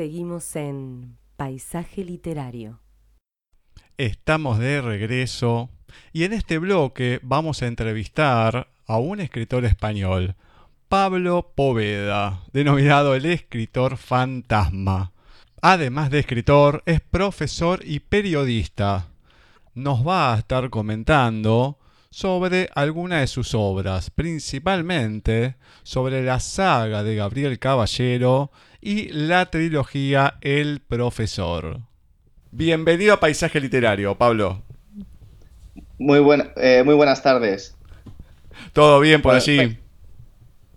Seguimos en Paisaje Literario. Estamos de regreso y en este bloque vamos a entrevistar a un escritor español, Pablo Poveda, denominado el escritor fantasma. Además de escritor, es profesor y periodista. Nos va a estar comentando sobre alguna de sus obras, principalmente sobre la saga de Gabriel Caballero y la trilogía El Profesor. Bienvenido a Paisaje Literario, Pablo. Muy, eh, muy buenas tardes. ¿Todo bien por allí?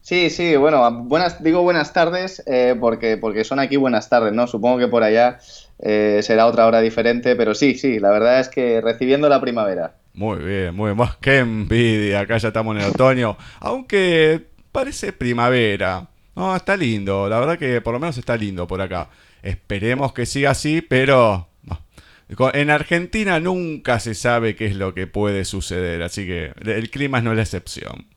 Sí, sí, bueno, buenas, digo buenas tardes eh, porque, porque son aquí buenas tardes, ¿no? Supongo que por allá eh, será otra hora diferente, pero sí, sí, la verdad es que recibiendo la primavera. Muy bien, muy bien. Qué envidia, acá ya estamos en el otoño. Aunque parece primavera. No, está lindo. La verdad que por lo menos está lindo por acá. Esperemos que siga así, pero en Argentina nunca se sabe qué es lo que puede suceder. Así que el clima no es la excepción.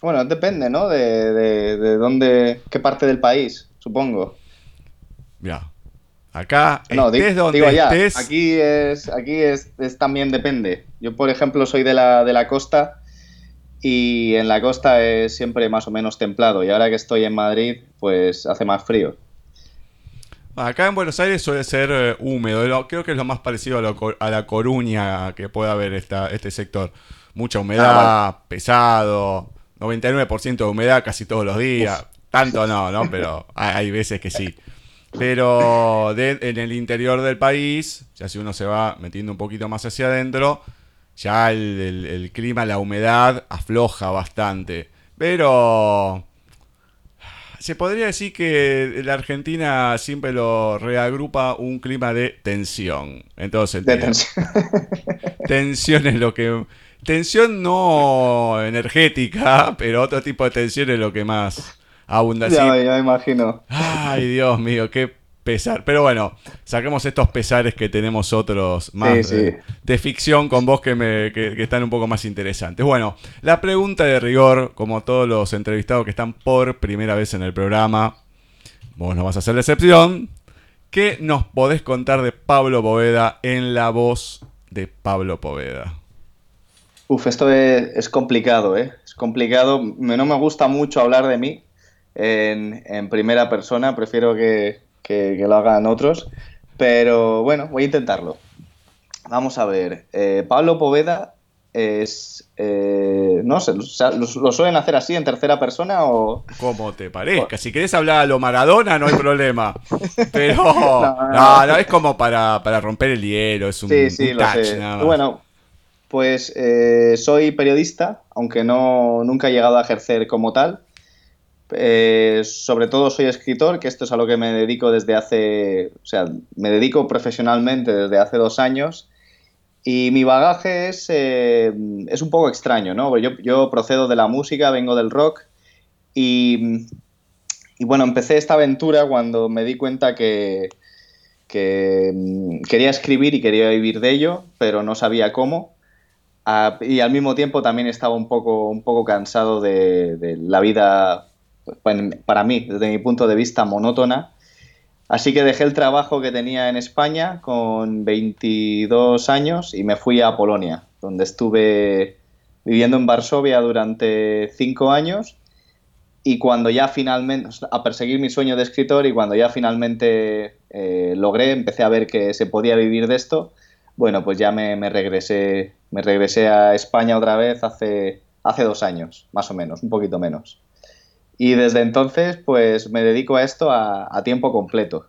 Bueno, depende, ¿no? De, de, dónde, qué parte del país, supongo. Ya, Acá, no, donde estés... Aquí, es, aquí es, también depende. Yo, por ejemplo, soy de la, de la costa y en la costa es siempre más o menos templado. Y ahora que estoy en Madrid, pues hace más frío. Acá en Buenos Aires suele ser eh, húmedo. Creo que es lo más parecido a, la Coruña que puede haber esta, este sector. Mucha humedad, ah, pesado, 99% de humedad casi todos los días. Tanto no, ¿no? Pero hay veces que sí. Pero en el interior del país, ya si uno se va metiendo un poquito más hacia adentro, ya el, clima, la humedad afloja bastante. Pero se podría decir que la Argentina siempre lo reagrupa un clima de tensión. Entonces, tensión. tensión es lo que... Tensión no energética, pero otro tipo de tensión es lo que más ya, ya me imagino. Ay, Dios mío, qué pesar. Pero bueno, saquemos estos pesares que tenemos otros más De, ficción con vos que, me, que, están un poco más interesantes. Bueno, la pregunta de rigor, como todos los entrevistados que están por primera vez en el programa, vos no vas a hacer la excepción. ¿Qué nos podés contar de Pablo Poveda en la voz de Pablo Poveda? Uf, esto es, es complicado, ¿eh? Es complicado. No me gusta mucho hablar de mí, en, primera persona, prefiero que, lo hagan otros, pero bueno, voy a intentarlo. Vamos a ver, eh, Pablo Poveda es... Eh, no sé, ¿lo, suelen hacer así en tercera persona o...? Como te parezca, si querés hablar a lo Maradona no hay problema, pero no, es como para, romper el hielo, es un, sí, sí, Bueno, pues eh, soy periodista, aunque no, nunca he llegado a ejercer como tal, eh, sobre todo soy escritor, que esto es a lo que me dedico desde hace, o sea, me dedico profesionalmente desde hace dos años. Y mi bagaje es, eh, es un poco extraño, ¿no? Yo, yo, procedo de la música, vengo del rock y, y, bueno, empecé esta aventura cuando me di cuenta que, que mm, quería escribir y quería vivir de ello, pero no sabía cómo. Ah, y al mismo tiempo también estaba un poco, un poco cansado de, de la vida para mí, desde mi punto de vista, monótona. Así que dejé el trabajo que tenía en España con 22 años y me fui a Polonia, donde estuve viviendo en Varsovia durante cinco años y cuando ya finalmente, a perseguir mi sueño de escritor y cuando ya finalmente eh, logré, empecé a ver que se podía vivir de esto, bueno, pues ya me, regresé, me regresé a España otra vez hace, hace dos años, más o menos, un poquito menos. Y desde entonces, pues me dedico a esto a, tiempo completo,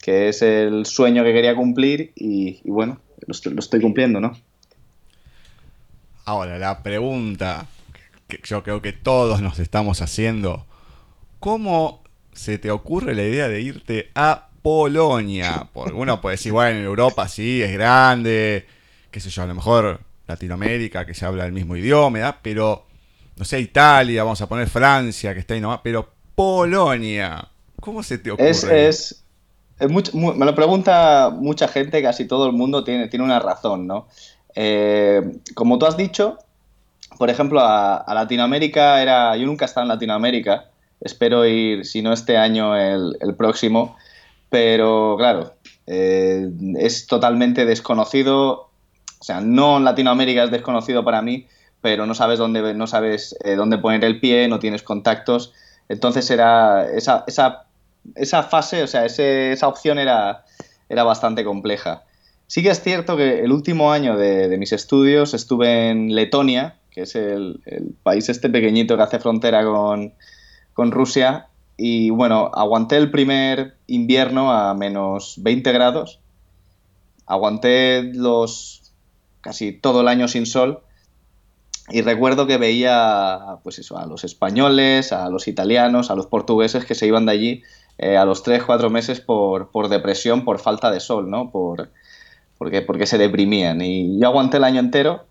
que es el sueño que quería cumplir y, bueno, lo estoy, cumpliendo, ¿no? Ahora, la pregunta que yo creo que todos nos estamos haciendo, ¿cómo se te ocurre la idea de irte a Polonia? Porque uno puede decir, bueno, en Europa sí, es grande, qué sé yo, a lo mejor Latinoamérica, que se habla el mismo idioma, pero no sé, Italia, vamos a poner Francia, que está ahí nomás, pero Polonia, ¿cómo se te ocurre? Es, me lo pregunta mucha gente, casi todo el mundo tiene, tiene una razón, ¿no? Eh, como tú has dicho, por ejemplo, a, Latinoamérica era. Yo nunca he estado en Latinoamérica. Espero ir, si no este año, el, próximo. pero claro, eh, es totalmente desconocido. O sea, no Latinoamérica es desconocido para mí, pero no sabes dónde, no sabes, eh, dónde poner el pie, no tienes contactos. Entonces era esa, esa, esa fase, o sea, esa opción era, era bastante compleja. Sí que es cierto que el último año de, mis estudios estuve en Letonia, que es el, país este pequeñito que hace frontera con, con Rusia, y bueno, aguanté el primer invierno a menos 20 grados. Aguanté los casi todo el año sin sol. Y recuerdo que veía pues eso, a los españoles, a los italianos, a los portugueses que se iban de allí eh, a los 3-4 meses por, por, depresión, por falta de sol, ¿no? Por, porque, porque se deprimían. Y yo aguanté el año entero.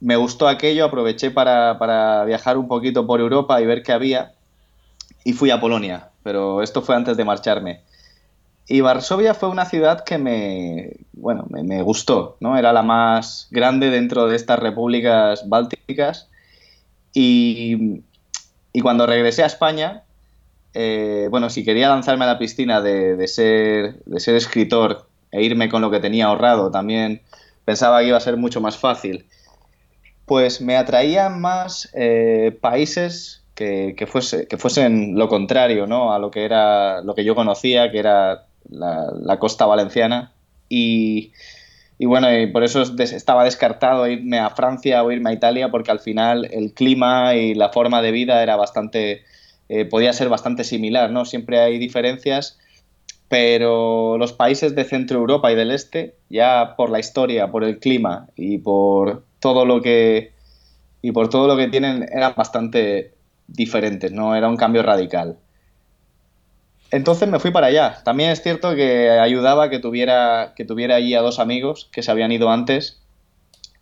Me gustó aquello, aproveché para, para viajar un poquito por Europa y ver qué había y fui a Polonia, pero esto fue antes de marcharme. Y Varsovia fue una ciudad que me, bueno, me, gustó, ¿no? Era la más grande dentro de estas repúblicas bálticas. Y, y cuando regresé a España, eh, bueno, si quería lanzarme a la piscina de, ser, de ser escritor e irme con lo que tenía ahorrado, también pensaba que iba a ser mucho más fácil. Pues me atraían más eh, países que, fuese, que fuesen lo contrario ¿no? a lo que era lo que yo conocía, que era la, costa valenciana. Y, bueno, y por eso estaba descartado irme a Francia o irme a Italia, porque al final el clima y la forma de vida era bastante, eh, podía ser bastante similar, ¿no? Siempre hay diferencias, pero los países de Centro Europa y del Este, ya por la historia, por el clima y por todo lo que y por todo lo que tienen, eran bastante diferentes, no era un cambio radical. Entonces me fui para allá. También es cierto que ayudaba que tuviera, que tuviera allí a dos amigos que se habían ido antes,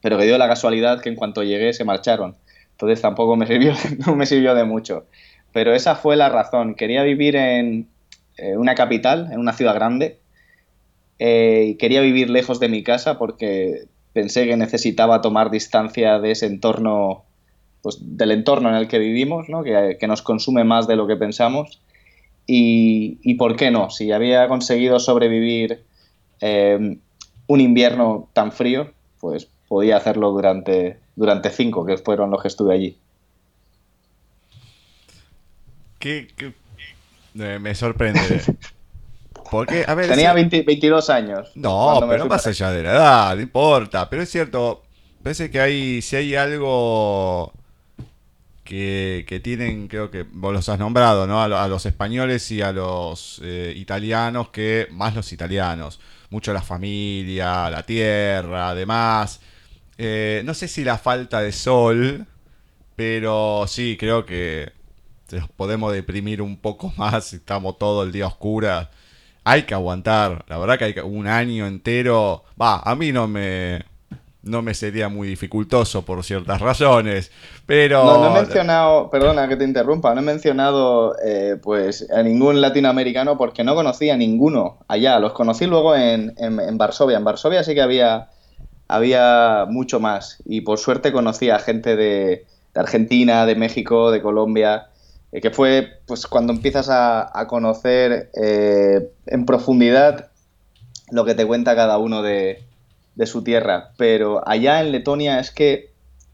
pero que dio la casualidad que en cuanto llegué se marcharon. Entonces tampoco me sirvió, de mucho. Pero esa fue la razón. Quería vivir en eh, una capital, en una ciudad grande, eh, quería vivir lejos de mi casa porque pensé que necesitaba tomar distancia de ese entorno pues, del entorno en el que vivimos, que, nos consume más de lo que pensamos. Y, por qué no, si había conseguido sobrevivir eh, un invierno tan frío, pues podía hacerlo durante, durante cinco, que fueron los que estuve allí. ¿Qué, me sorprende. Porque, a ver, Tenía 22 años. No, pero pasa allá de la edad, no importa. Pero es cierto, parece que hay, si hay algo que, tienen, creo que vos los has nombrado, ¿no? A, los españoles y a los eh, italianos, que más los italianos, mucho la familia, la tierra, además. Eh, no sé si la falta de sol, pero sí, creo que podemos deprimir un poco más si estamos todo el día oscuras. Hay que aguantar, la verdad que hay que, un año entero. Va, a mí no me, no me sería muy dificultoso por ciertas razones, pero... No, no he mencionado, perdona que te interrumpa, no he mencionado eh, pues a ningún latinoamericano porque no conocía a ninguno allá, los conocí luego en, en, Varsovia, en Varsovia sí que había, había mucho más y por suerte conocí a gente de, Argentina, de México, de Colombia, eh, que fue pues cuando empiezas a, conocer eh, en profundidad lo que te cuenta cada uno de de su tierra. Pero allá en Letonia es que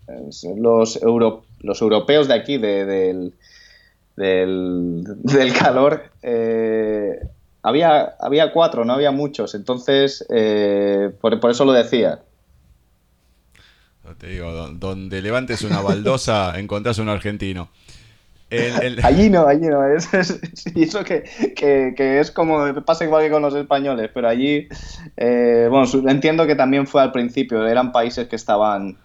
eh, los, los europeos de aquí, del, del, calor, eh, había, había cuatro, no había muchos. Entonces, eh, por, por, eso lo decía. Te digo, donde levantes una baldosa, encontrás un argentino. allí no, allí no. Es, y eso que, es como, pasa igual que con los españoles, pero allí, eh, bueno, entiendo que también fue al principio, eran países que estaban,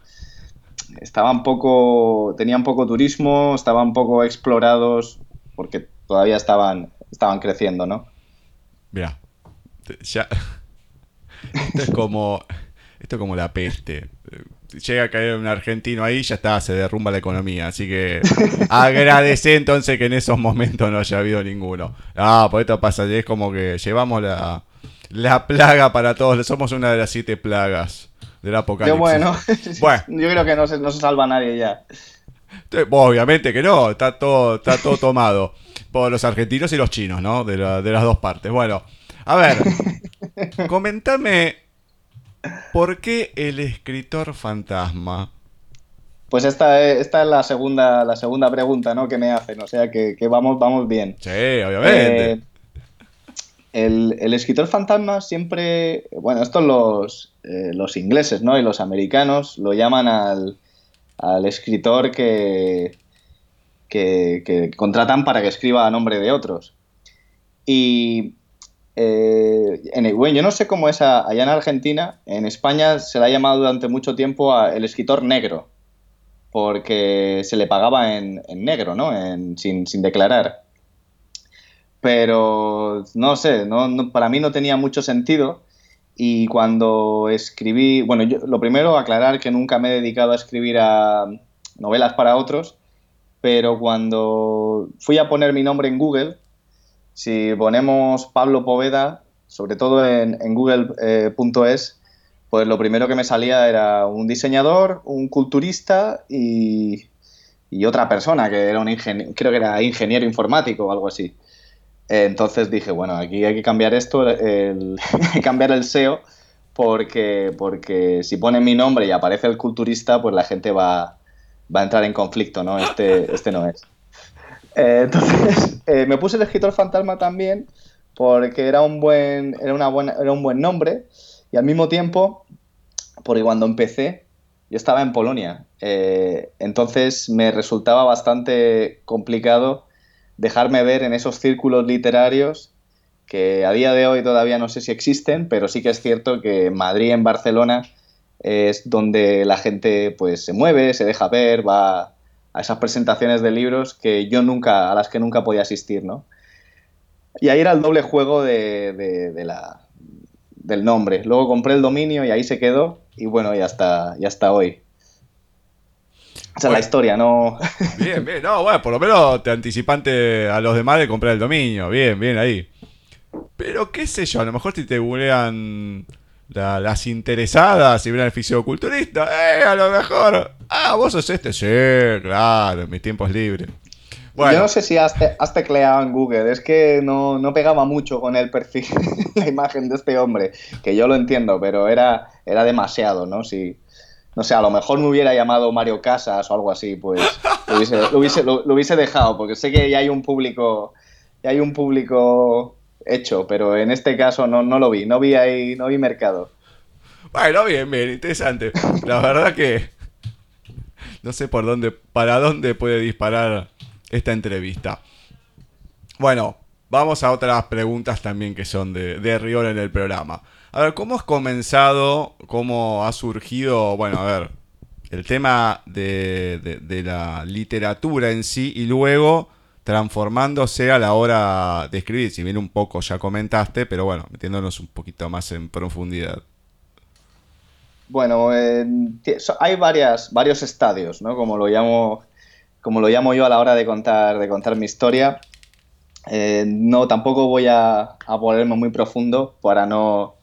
estaban poco, tenían poco turismo, estaban poco explorados, porque todavía estaban, estaban creciendo, ¿no? Mira, ya, esto es como, esto es como la peste llega a caer un argentino ahí, ya está, se derrumba la economía. Así que agradece entonces que en esos momentos no haya habido ninguno. Ah, por esto pasa, es como que llevamos la, la plaga para todos. Somos una de las siete plagas del apocalipsis. bueno, bueno. yo creo que no se, no se salva nadie ya. Obviamente que no, está todo, está todo tomado por los argentinos y los chinos, ¿no? De, de las dos partes. Bueno, A ver, comentame, ¿por qué el escritor fantasma? Pues esta es, esta es la segunda, la segunda pregunta, ¿no? Que me hacen, o sea que, vamos, vamos bien. Sí, obviamente. Eh, el, escritor fantasma siempre, bueno, estos los, eh, los ingleses, ¿no? Y los americanos lo llaman al, al escritor que, que, contratan para que escriba a nombre de otros. Y eh, en bueno, yo no sé cómo es allá en Argentina, en España se le ha llamado durante mucho tiempo el escritor negro, porque se le pagaba en, negro, ¿no? sin, declarar. Pero no sé, no, para mí no tenía mucho sentido. Y cuando escribí, bueno, yo, lo primero aclarar que nunca me he dedicado a escribir a novelas para otros, pero cuando fui a poner mi nombre en Google, si ponemos Pablo Poveda, sobre todo en, google.es, pues lo primero que me salía era un diseñador, un culturista y, otra persona que era un ingeniero, creo que era ingeniero informático o algo así. Entonces dije, bueno, aquí hay que cambiar esto, el, cambiar el SEO, porque, porque si pone mi nombre y aparece el culturista, pues la gente va, va a entrar en conflicto, ¿no? Este, este no es. Eh, entonces, eh, me puse el escritor fantasma también porque era un buen, era una buena, era un buen nombre. Y al mismo tiempo, porque cuando empecé, yo estaba en Polonia, eh, entonces me resultaba bastante complicado dejarme ver en esos círculos literarios que a día de hoy todavía no sé si existen, pero sí que es cierto que en Madrid, en Barcelona, es donde la gente pues se mueve, se deja ver, va a esas presentaciones de libros que yo nunca, a las que nunca podía asistir, ¿no? Y ahí era el doble juego de, la, del nombre. Luego compré el dominio y ahí se quedó. Y bueno, y hasta, y hasta hoy. Esa es la historia, ¿no? Bien, bien. No, bueno, por lo menos te anticipante a los demás de comprar el dominio. Bien, bien ahí. Pero qué sé yo, a lo mejor si te googlean las interesadas, si ven el fisioculturista, eh, a lo mejor. Ah, vos sos este. Sí, claro, en mis tiempos libres. Yo no sé si has, tecleado en Google, es que no, pegaba mucho con el perfil, la imagen de este hombre, que yo lo entiendo, pero era, era demasiado, ¿no? Si, no sé, a lo mejor me hubiera llamado Mario Casas o algo así, pues lo hubiese, lo hubiese, dejado, porque sé que ya hay un público, ya hay un público hecho, pero en este caso no, no lo vi, no vi ahí, no vi mercado. Bueno, bien, bien, interesante. La verdad que no sé por dónde, para dónde puede disparar esta entrevista. Bueno, vamos a otras preguntas también que son de, de rigor en el programa. A ver, ¿cómo has comenzado? ¿Cómo ha surgido? Bueno, a ver, el tema de, de la literatura en sí y luego transformándose a la hora de escribir. Si bien un poco ya comentaste, pero bueno, metiéndonos un poquito más en profundidad. Bueno, hay varias, varios estadios, ¿no? Como lo llamo, como lo llamo yo a la hora de contar, de contar mi historia. Eh, no, tampoco voy a, a, ponerme muy profundo para no,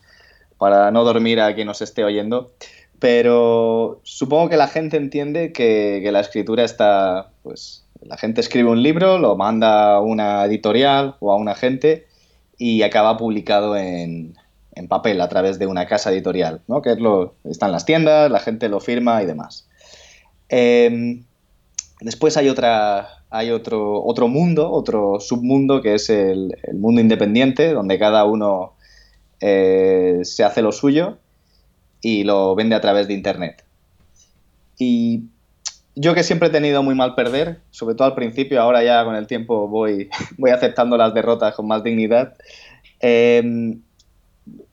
para no dormir a quien nos esté oyendo. Pero supongo que la gente entiende que, que la escritura está, pues, la gente escribe un libro, lo manda a una editorial o a un agente y acaba publicado en, papel a través de una casa editorial, ¿no? que es lo, están las tiendas, la gente lo firma y demás. Em, después hay, otra, hay otro, otro mundo, otro submundo que es el, mundo independiente, donde cada uno eh, se hace lo suyo y lo vende a través de Internet. Y yo que siempre he tenido muy mal perder, sobre todo al principio, ahora ya con el tiempo voy, voy aceptando las derrotas con más dignidad. Em,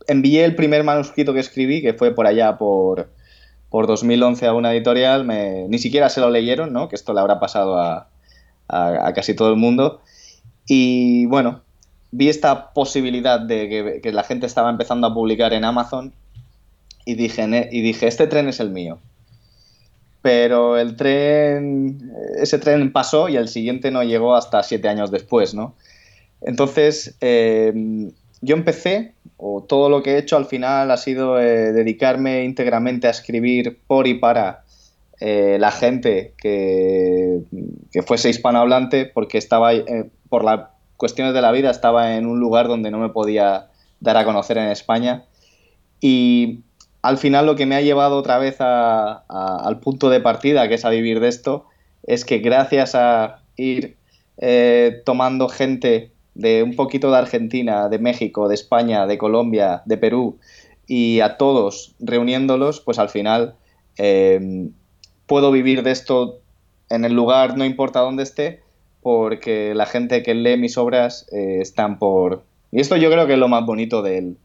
envié el primer manuscrito que escribí, que fue por allá por, por 2011 a una editorial, ni siquiera se lo leyeron, ¿no? que esto le habrá pasado a, casi todo el mundo. Y bueno, vi esta posibilidad de que, que, la gente estaba empezando a publicar en Amazon y dije, y dije, este tren es el mío pero el tren, ese tren pasó y el siguiente no llegó hasta siete años después, ¿no? Entonces, eh, yo empecé, o todo lo que he hecho al final ha sido eh, dedicarme íntegramente a escribir por y para eh, la gente que, que, fuese hispanohablante, porque estaba, por las cuestiones de la vida, estaba en un lugar donde no me podía dar a conocer en España. Y al final lo que me ha llevado otra vez al punto de partida, que es a vivir de esto, es que gracias a ir eh, tomando gente de un poquito de Argentina, de México, de España, de Colombia, de Perú, y a todos reuniéndolos, pues al final eh, puedo vivir de esto en el lugar, no importa dónde esté, porque la gente que lee mis obras eh, están por... Y esto yo creo que es lo más bonito de,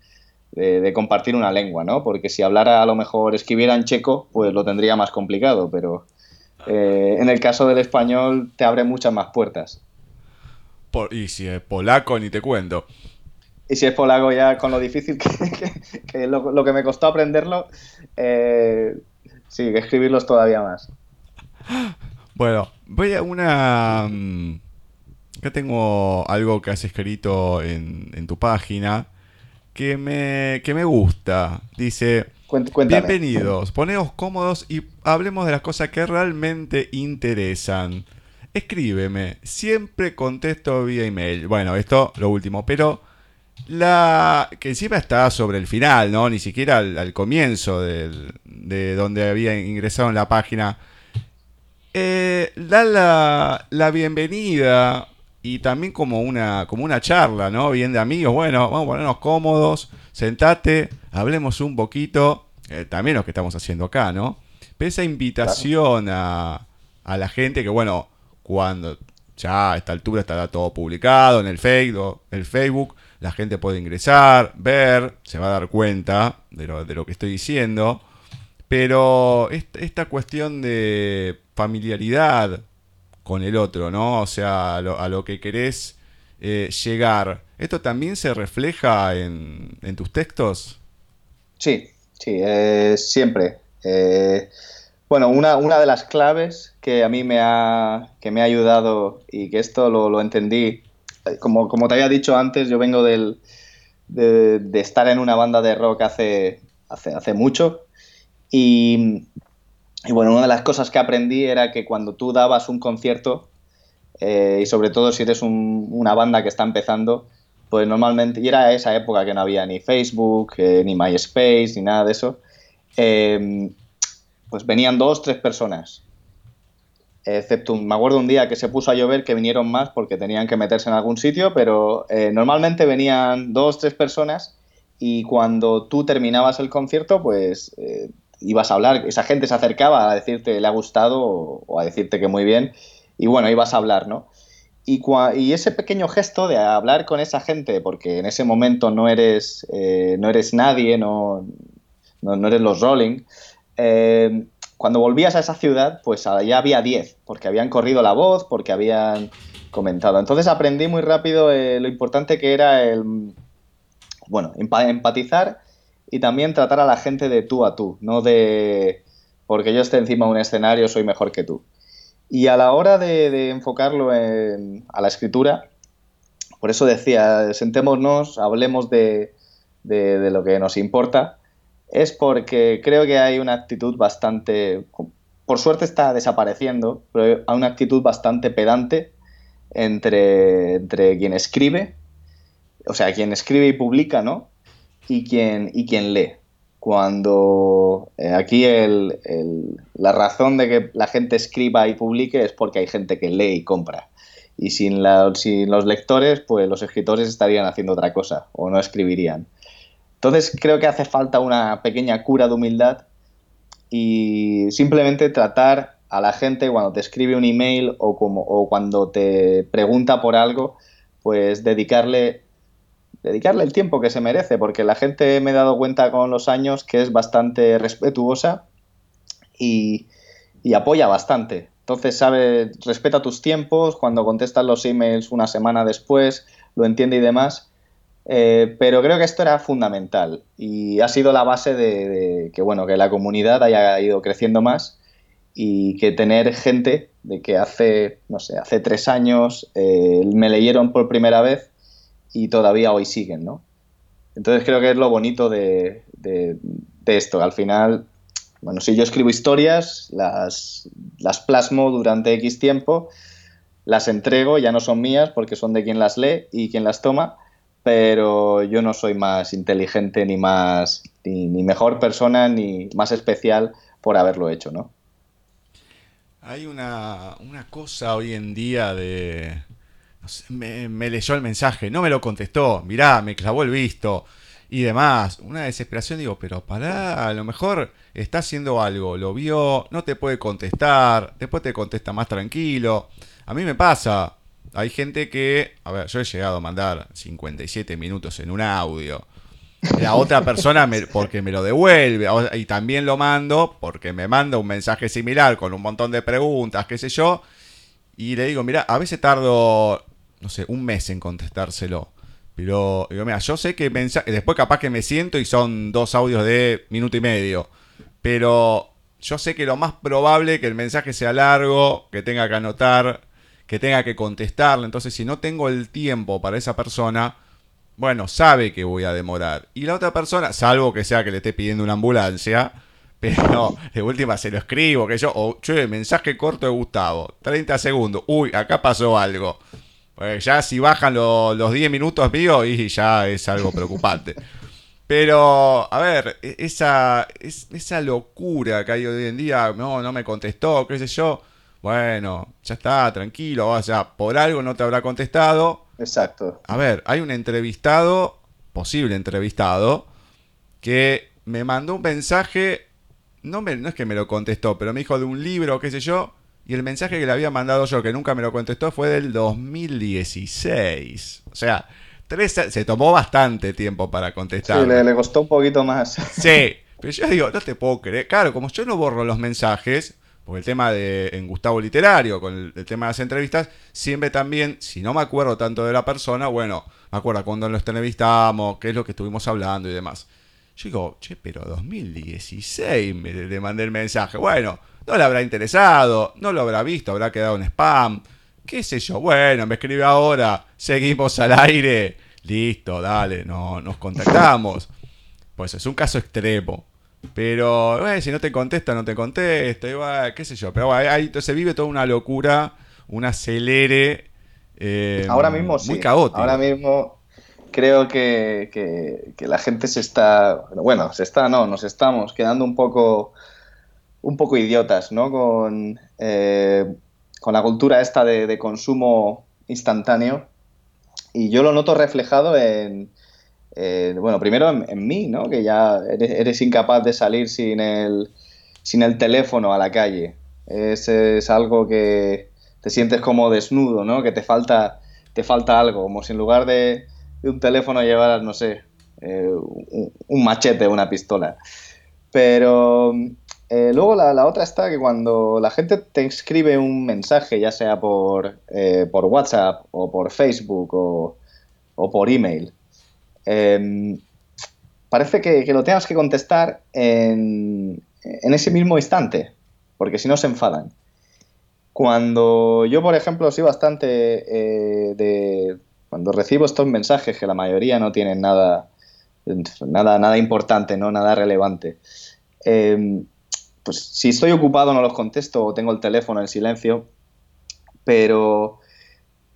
compartir una lengua, ¿no? Porque si hablara a lo mejor, escribiera en checo, pues lo tendría más complicado, pero eh, en el caso del español te abre muchas más puertas. Y si es polaco, ni te cuento. Y si es polaco ya con lo difícil que, que, lo, que me costó aprenderlo, eh, sí, que escribirlos todavía más. Bueno, voy a una... Mm, acá tengo algo que has escrito en, tu página que me, que me gusta. Dice... Bienvenidos, poneos cómodos y hablemos de las cosas que realmente interesan. Escríbeme, siempre contesto vía email. Bueno, esto lo último, pero la que encima está sobre el final, ¿no? Ni siquiera al, comienzo de donde había ingresado en la página. Eh, da la, bienvenida y también como una, como una charla, ¿no? Bien de amigos. Bueno, vamos a ponernos cómodos, sentate, hablemos un poquito. Eh, también lo que estamos haciendo acá, ¿no? Pero esa invitación a, a la gente que, bueno, cuando ya a esta altura estará todo publicado en el Facebook, la gente puede ingresar, ver, se va a dar cuenta de lo, de lo que estoy diciendo. Pero esta, cuestión de familiaridad con el otro, ¿no? O sea, a lo, que querés eh, llegar, ¿esto también se refleja en, tus textos? Sí, sí, eh, siempre. Eh, bueno, una, una, de las claves que a mí me ha, que me ha ayudado y que esto lo, lo entendí como, como te había dicho antes, yo vengo del, de, estar en una banda de rock hace, hace, hace mucho. Y, y, bueno, una de las cosas que aprendí era que cuando tú dabas un concierto, eh, y sobre todo si eres una banda que está empezando, pues normalmente, y era esa época que no había ni Facebook, eh, ni MySpace, ni nada de eso, eh, pues venían dos, tres personas excepto me acuerdo un día que se puso a llover que vinieron más porque tenían que meterse en algún sitio, pero eh, normalmente venían dos, tres personas y cuando tú terminabas el concierto, pues eh, ibas a hablar, esa gente se acercaba a decirte le ha gustado o, a decirte que muy bien y bueno, ibas a hablar, ¿no? Y, ese pequeño gesto de hablar con esa gente, porque en ese momento no eres, eh, no eres nadie, no, no, no, eres los Rolling, cuando volvías a esa ciudad, pues ya había 10, porque habían corrido la voz, porque habían comentado. Entonces aprendí muy rápido eh, lo importante que era el, bueno, empatizar y también tratar a la gente de tú a tú, no de porque yo esté encima de un escenario soy mejor que tú. Y a la hora de, enfocarlo a la escritura, por eso decía, sentémonos, hablemos de, de lo que nos importa es porque creo que hay una actitud bastante, por suerte está desapareciendo, pero hay una actitud bastante pedante entre, entre quien escribe, o sea, quien escribe y publica, ¿no? Y quien, y quien lee. Cuando eh, aquí el, la razón de que la gente escriba y publique es porque hay gente que lee y compra. Y sin, sin los lectores, pues los escritores estarían haciendo otra cosa o no escribirían. Entonces creo que hace falta una pequeña cura de humildad y simplemente tratar a la gente cuando te escribe un email o, como, o cuando te pregunta por algo, pues dedicarle, dedicarle el tiempo que se merece, porque la gente me he dado cuenta con los años que es bastante respetuosa y, y apoya bastante. Entonces, sabe, respeta tus tiempos, cuando contestas los emails una semana después, lo entiende y demás. Eh, pero creo que esto era fundamental y ha sido la base de, que, bueno, que la comunidad haya ido creciendo más y que tener gente de que hace, no sé, hace tres años eh, me leyeron por primera vez y todavía hoy siguen, ¿no? Entonces creo que es lo bonito de, de, esto. Al final, bueno, si yo escribo historias, las, las plasmo durante X tiempo, las entrego, ya no son mías porque son de quien las lee y quien las toma, pero yo no soy más inteligente ni más ni, mejor persona ni más especial por haberlo hecho, ¿no? Hay una, una cosa hoy en día de... no sé, me, me leyó el mensaje, no me lo contestó, mirá, me clavó el visto y demás. Una desesperación, digo, pero pará, a lo mejor está haciendo algo, lo vio, no te puede contestar, después te contesta más tranquilo. A mí me pasa, hay gente que, a ver, yo he llegado a mandar 57 minutos en un audio. La otra persona porque me lo devuelve y también lo mando porque me manda un mensaje similar con un montón de preguntas, qué sé yo, y le digo, mira, a veces tardo, no sé, un mes en contestárselo. Pero, digo, mira, yo sé que mensa- después capaz que me siento y son dos audios de minuto y medio. Pero yo sé que lo más probable que el mensaje sea largo, que tenga que anotar, que tenga que contestarle. Entonces, si no tengo el tiempo para esa persona, bueno, sabe que voy a demorar. Y la otra persona, salvo que sea que le esté pidiendo una ambulancia, pero de última se lo escribo, que yo, o che, mensaje corto de Gustavo, 30 segundos, uy, acá pasó algo. Pues ya si bajan lo- los 10 minutos míos y ya es algo preocupante. Pero, a ver, e- esa, es- esa locura que hay hoy en día, no, no me contestó, qué sé yo. Bueno, ya está, tranquilo, o sea, por algo no te habrá contestado. Exacto. A ver, hay un entrevistado, posible entrevistado, que me mandó un mensaje, no, me- no es que me lo contestó, pero me dijo de un libro, qué sé yo, y el mensaje que le había mandado yo, que nunca me lo contestó, fue del 2016. O sea, tres, se tomó bastante tiempo para Sí, contestar. le, le costó un poquito más. Sí, pero yo digo, no te puedo creer. Claro, como yo no borro los mensajes, porque el tema de en Gustavo Literario, con el, tema de las entrevistas, siempre también, si no me acuerdo tanto de la persona, bueno, me acuerdo cuando lo entrevistamos, qué es lo que estuvimos hablando y demás. Yo digo, che, pero 2016 me, le mandé el mensaje. Bueno, no le habrá interesado, no lo habrá visto, habrá quedado en spam. ¿Qué sé yo? Bueno, me escribe ahora, seguimos al aire. Listo, dale, no, nos contactamos. Pues es un caso extremo. Pero, bueno, si no te contesta, no te contesta. Y, qué sé yo. Pero bueno, ahí se vive toda una locura, un acelere. eh, Ahora mismo sí. Muy caótico. Ahora mismo creo que, que- que la gente se está, bueno, se está, no, nos estamos quedando un poco, un poco idiotas, ¿no? Con, eh, con la cultura esta de, de consumo instantáneo. Y yo lo noto reflejado en, en, bueno, primero en, mí, ¿no? Que ya eres, incapaz de salir sin el, sin el teléfono a la calle. Es, algo que te sientes como desnudo, ¿no? Que te falta, te falta algo, como si en lugar de, un teléfono llevaras, no sé, eh, un, machete o una pistola. Pero eh, luego la, la otra está que cuando la gente te escribe un mensaje, ya sea por, eh, por WhatsApp o por Facebook o, o por email, eh, parece que, lo tengas que contestar en, ese mismo instante, porque si no se enfadan. Cuando yo, por ejemplo, soy bastante eh, de... Cuando recibo estos mensajes, que la mayoría no tienen nada, nada, nada importante, ¿no? nada relevante, eh, pues si estoy ocupado no los contesto o tengo el teléfono en silencio, pero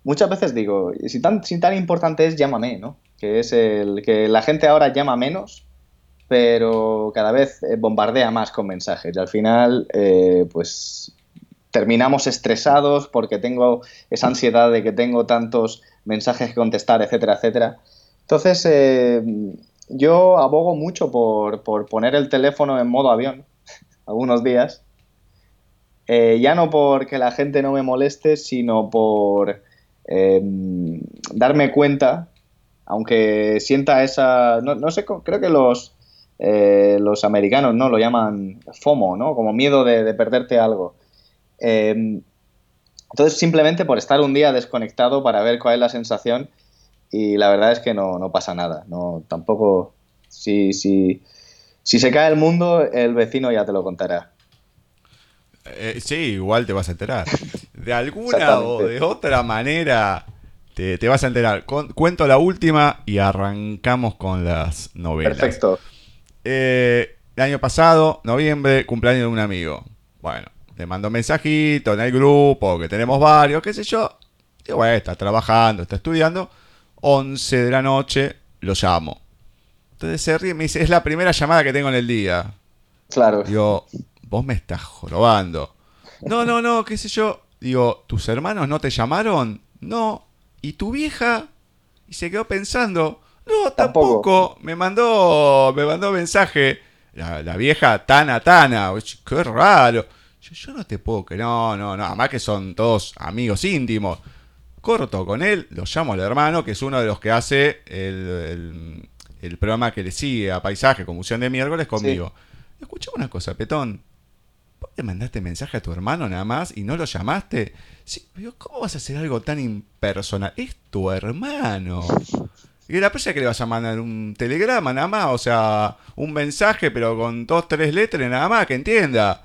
muchas veces digo, si tan, si tan importante es, llámame, ¿no? Que es el que la gente ahora llama menos, pero cada vez eh, bombardea más con mensajes y al final, eh, pues terminamos estresados porque tengo esa ansiedad de que tengo tantos mensajes que contestar, etcétera, etcétera. Entonces, eh, yo abogo mucho por, poner el teléfono en modo avión algunos días. Ya no porque la gente no me moleste, sino por eh, darme cuenta, aunque sienta esa... No, no sé, creo que los, eh, los americanos no lo llaman FOMO, ¿no? Como miedo de, de perderte algo. Eh, entonces, simplemente por estar un día desconectado para ver cuál es la sensación y la verdad es que no, no pasa nada. No, tampoco, si, si, si se cae el mundo, el vecino ya te lo contará. Eh, sí, igual te vas a enterar. De alguna o de otra manera te, te vas a enterar. Con, cuento la última y arrancamos con las novelas. Perfecto. Eh, el año pasado, noviembre, cumpleaños de un amigo. Bueno, le mando un mensajito en el grupo, que tenemos varios, qué sé yo. Y bueno, está trabajando, está estudiando. 11 de la noche, lo llamo. Entonces se ríe y me dice, es la primera llamada que tengo en el día. Claro. Digo, vos me estás jorobando. No, no, no, qué sé yo. Digo, ¿tus hermanos no te llamaron? No. ¿Y tu vieja? Y se quedó pensando, no, tampoco. Tampoco. Me mandó, me mandó mensaje. La, la vieja Tana Tana. Qué raro. Yo, yo no te puedo que no, no, no. Además que son todos amigos íntimos. Corto con él, lo llamo al hermano, que es uno de los que hace el, el- el programa que le sigue a Paisaje, Confusión de miércoles conmigo. Escuchame una cosa, Petón. ¿Vos le mandaste mensaje a tu hermano nada más y no lo llamaste? Sí, pero ¿cómo vas a hacer algo tan impersonal? Es tu hermano. Y la persona que le vas a mandar un telegrama nada más, o sea, un mensaje pero con dos, tres letras nada más, que entienda.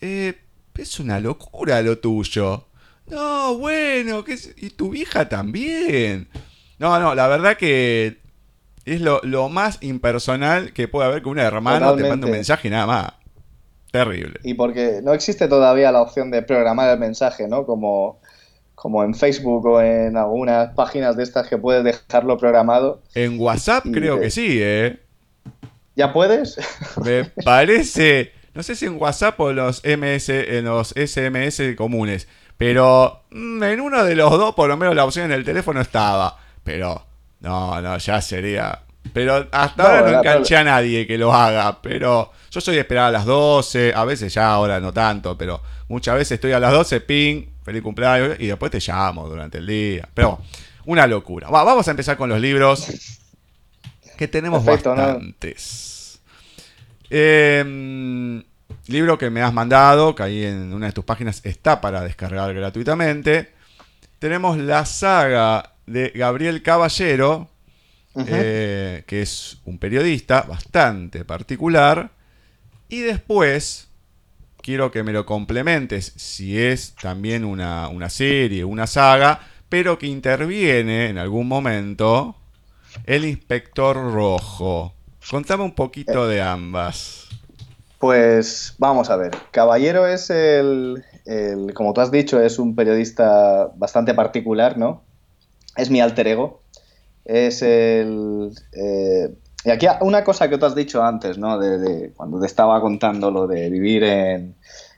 Eh, es una locura lo tuyo. No, bueno, ¿qué es? y tu vieja también. No, no, la verdad que es lo, lo más impersonal que puede haber que un hermano te mande un mensaje y nada más. Terrible. Y porque no existe todavía la opción de programar el mensaje, ¿no? Como, como en Facebook o en algunas páginas de estas que puedes dejarlo programado. En WhatsApp Y creo que sí, ¿eh? ¿Ya puedes? Me parece, no sé si en WhatsApp o en los MS, en los SMS comunes, pero mm, en uno de los dos por lo menos la opción en el teléfono estaba. Pero no, no, ya sería. Pero hasta No, ahora no enganché a nadie que lo haga, pero yo soy de esperar a las 12, a veces ya ahora no tanto, pero muchas veces estoy a las 12, ping, feliz cumpleaños, y después te llamo durante el día. Pero una locura. Va, vamos a empezar con los libros, que tenemos Perfecto, bastantes. Eh, libro que me has mandado, que ahí en una de tus páginas está para descargar gratuitamente. Tenemos la saga de Gabriel Caballero, Eh, que es un periodista bastante particular. Y después, quiero que me lo complementes si es también una, una serie, una saga, pero que interviene en algún momento el inspector rojo. Contame un poquito de ambas. Pues vamos a ver. Caballero es el, el- como tú has dicho, es un periodista bastante particular, ¿no? Es mi alter ego. Es el... eh, y aquí una cosa que tú has dicho antes, ¿no? De, cuando te estaba contando lo de vivir en,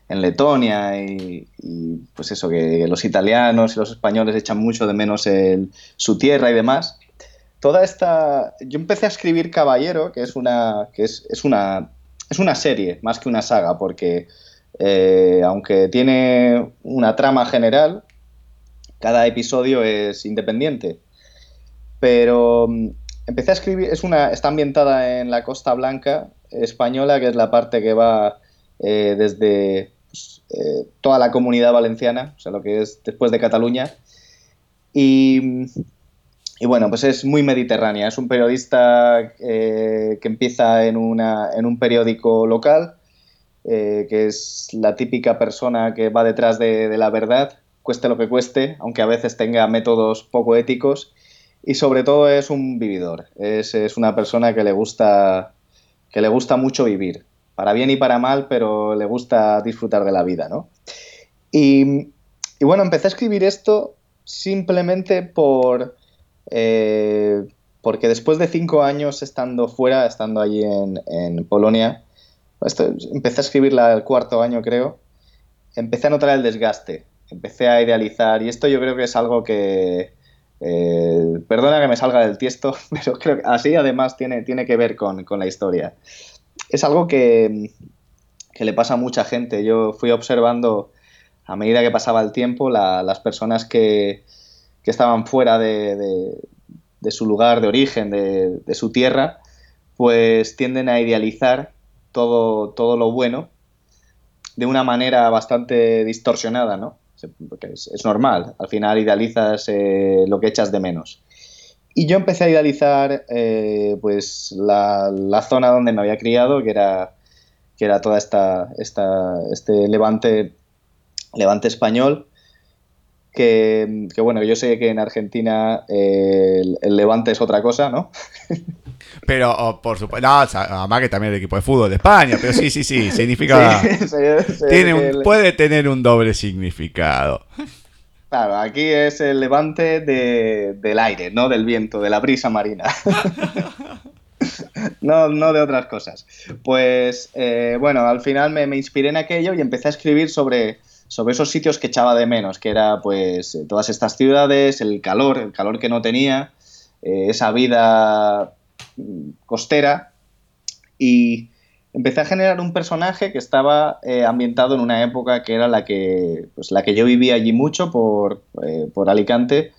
en Letonia y, y, pues eso, que los italianos y los españoles echan mucho de menos el- su tierra y demás. Toda esta... Yo empecé a escribir Caballero, que es una... Que es, es una es una serie más que una saga, porque eh, aunque tiene una trama general, cada episodio es independiente. Pero mm, empecé a escribir, es una, está ambientada en la Costa Blanca española, que es la parte que va eh, desde pues, eh, toda la comunidad valenciana, o sea, lo que es después de Cataluña. Y, y bueno, pues es muy mediterránea. Es un periodista eh, que empieza en, una, en un periódico local, que es la típica persona que va detrás de, de la verdad, cueste lo que cueste, aunque a veces tenga métodos poco éticos. Y sobre todo es un vividor. Es, es una persona que le gusta que le gusta mucho vivir, para bien y para mal, pero le gusta disfrutar de la vida, ¿no? Y, y bueno, empecé a escribir esto simplemente por eh, porque después de cinco años estando fuera, estando allí en, en Polonia, esto- empecé a escribirla el cuarto año, creo, empecé a notar el desgaste, empecé a idealizar, y esto yo creo que es algo que, eh, perdona que me salga del tiesto, pero creo que así además tiene, tiene que ver con, con la historia. Es algo que, que le pasa a mucha gente. Yo fui observando a medida que pasaba el tiempo la- las personas que, que estaban fuera de, de- su lugar de origen, de, su tierra, pues tienden a idealizar todo, todo lo bueno de una manera bastante distorsionada, ¿no? Porque es, es normal, al final idealizas eh, lo que echas de menos. Y yo empecé a idealizar eh, pues la, la zona donde me había criado, que era, que era toda esta, esta, este levante, levante español, que, que, bueno, yo sé que en Argentina eh, el, el levante es otra cosa, ¿no? Pero, oh, por supuesto, no, además que también el equipo de fútbol de España, pero sí, sí, sí, significa... Sí, sí, sí, tiene que un, el- puede tener un doble significado. Claro, aquí es el levante del aire, no del viento, de la brisa marina. no, no de otras cosas. Pues eh, bueno, al final me, inspiré en aquello y empecé a escribir sobre, sobre esos sitios que echaba de menos, que era pues todas estas ciudades, el calor, el calor que no tenía, eh, esa vida costera y empecé a generar un personaje que estaba eh, ambientado en una época que era la que, pues, la que yo vivía allí mucho por, por Alicante,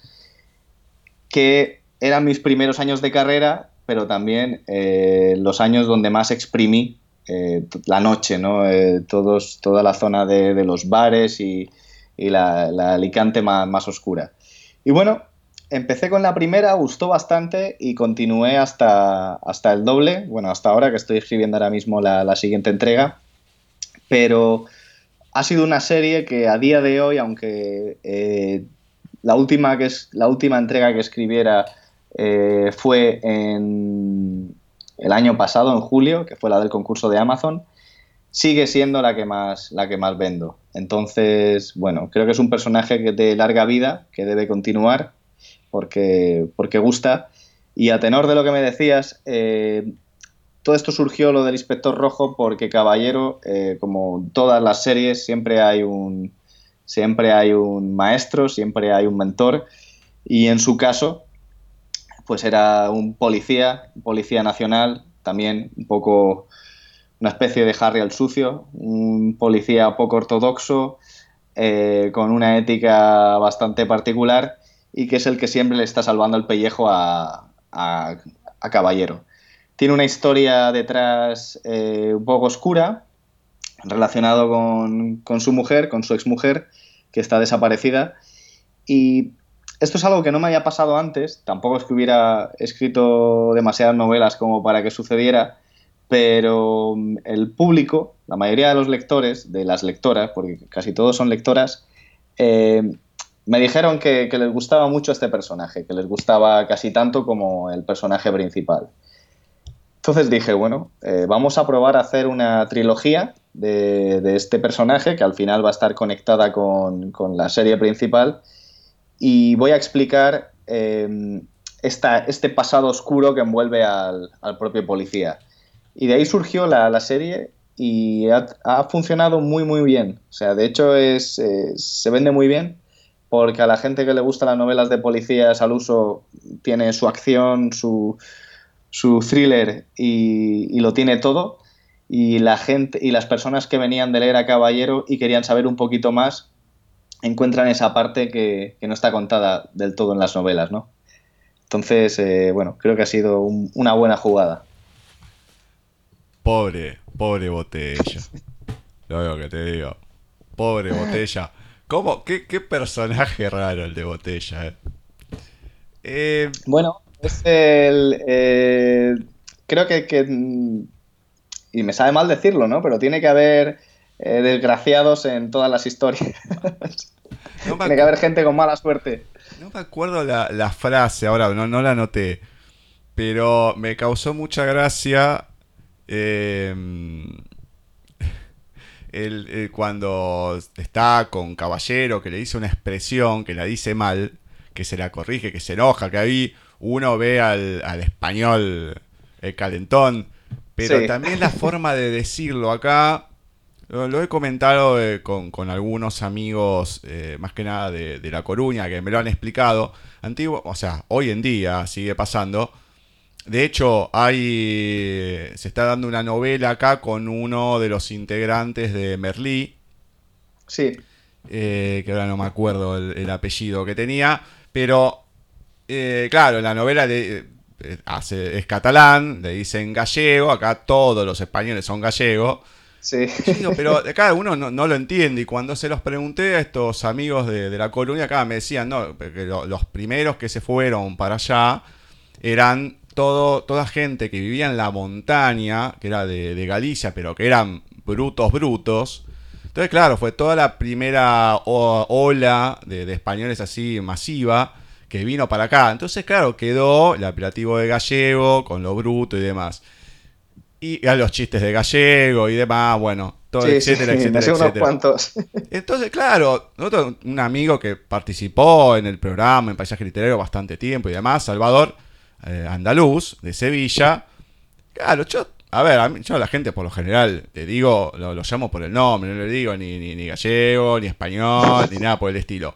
que eran mis primeros años de carrera pero también eh, los años donde más exprimí eh, la noche, ¿no? Eh, toda la zona de, los bares y, la, Alicante más, oscura. Y bueno, empecé con la primera, gustó bastante y continué hasta, hasta el doble, bueno, hasta ahora que estoy escribiendo ahora mismo la, siguiente entrega, pero ha sido una serie que a día de hoy, aunque la, última que es, la última entrega que escribiera eh, fue en el año pasado, en julio, que fue la del concurso de Amazon, sigue siendo la que más, la que más vendo. Entonces, bueno, creo que es un personaje de larga vida, que debe continuar, porque, porque gusta. Y a tenor de lo que me decías, eh, todo esto surgió lo del inspector rojo porque Caballero, eh, como todas las series, siempre hay un siempre hay un maestro, siempre hay un mentor. Y en su caso, pues era un policía, policía nacional, también un poco una especie de Harry al sucio, un policía poco ortodoxo, eh, con una ética bastante particular y que es el que siempre le está salvando el pellejo a, Caballero. Tiene una historia detrás eh, un poco oscura, relacionado con, con, su mujer, con su exmujer, que está desaparecida. Y esto es algo que no me había pasado antes, tampoco es que hubiera escrito demasiadas novelas como para que sucediera, pero mm, el público, la mayoría de los lectores, de las lectoras, porque casi todos son lectoras, eh, me dijeron que, les gustaba mucho este personaje, que les gustaba casi tanto como el personaje principal. Entonces dije, bueno, eh, vamos a probar a hacer una trilogía de, este personaje que al final va a estar conectada con, la serie principal y voy a explicar em, este pasado oscuro que envuelve al, propio policía. Y de ahí surgió la, serie y ha, funcionado muy muy bien. O sea, de hecho es, eh, se vende muy bien porque a la gente que le gusta las novelas de policías al uso tiene su acción, su, su thriller y, y, lo tiene todo. Y la gente y las personas que venían de leer a Caballero y querían saber un poquito más encuentran esa parte que, no está contada del todo en las novelas, ¿no? Entonces, eh, bueno, creo que ha sido una buena jugada. Pobre, pobre botella. Lo veo que te digo. Pobre botella. ¿Cómo? ¿Qué, personaje raro el de botella, eh? eh bueno, es el. Eh, creo que, que. Y me sabe mal decirlo, ¿no? Pero tiene que haber eh, desgraciados en todas las historias. Tiene que haber gente con mala suerte. No me acuerdo la, frase, ahora no, no la noté, pero me causó mucha gracia eh, el, cuando está con Caballero, que le dice una expresión, que la dice mal, que se la corrige, que se enoja, que ahí uno ve al, español el calentón, pero también la forma de decirlo acá lo, he comentado eh, con, algunos amigos, eh, más que nada de, La Coruña, que me lo han explicado. Antiguo, o sea, hoy en día sigue pasando. De hecho, hay, se está dando una novela acá con uno de los integrantes de Merlí. Sí. Eh, que ahora no me acuerdo el, apellido que tenía. Pero, claro, la novela de, hace, es catalán, le dicen gallego. Acá todos los españoles son gallegos. Sí. pero cada uno no, lo entiende. Y cuando se los pregunté a estos amigos de, la colonia, acá me decían, no, que los primeros que se fueron para allá eran todo, toda gente que vivía en la montaña, que era de, Galicia, pero que eran brutos, brutos. Entonces, claro, fue toda la primera ola de, españoles así masiva que vino para acá. Entonces, claro, quedó el apelativo de gallego con lo bruto y demás. Y a los chistes de gallego y demás, bueno, todo, Sí, sí, etcétera, sí, me etcétera, unos etcétera. cuantos. Entonces, claro, nosotros, un amigo que participó en el programa, en Paisaje Literario, bastante tiempo y demás, Salvador eh, Andaluz, de Sevilla. Claro, yo, a ver, a mí- yo a la gente por lo general, te digo, lo, lo llamo por el nombre, no le digo ni, ni, ni gallego, ni español, ni nada por el estilo.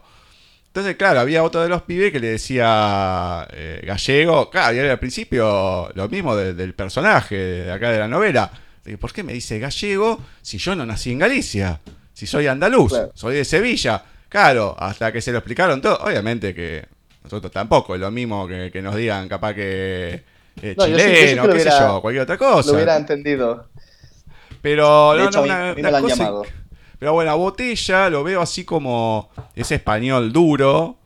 Entonces, claro, había otro de los pibes que le decía eh, gallego. Claro, y era al principio lo mismo de- del personaje de acá de la novela. ¿Por qué me dice gallego si yo no nací en Galicia? Si soy andaluz, soy de Sevilla. Claro, hasta que se lo explicaron todo. Obviamente que nosotros tampoco es lo mismo que, que nos digan capaz que eh, No, yo sí- yo sí chileno, que qué sé yo, cualquier otra cosa. Lo hubiera entendido. Pero De no, hecho, no, mí- una, me han cosa llamado. inc- Pero bueno, Botella lo veo así como ese español duro.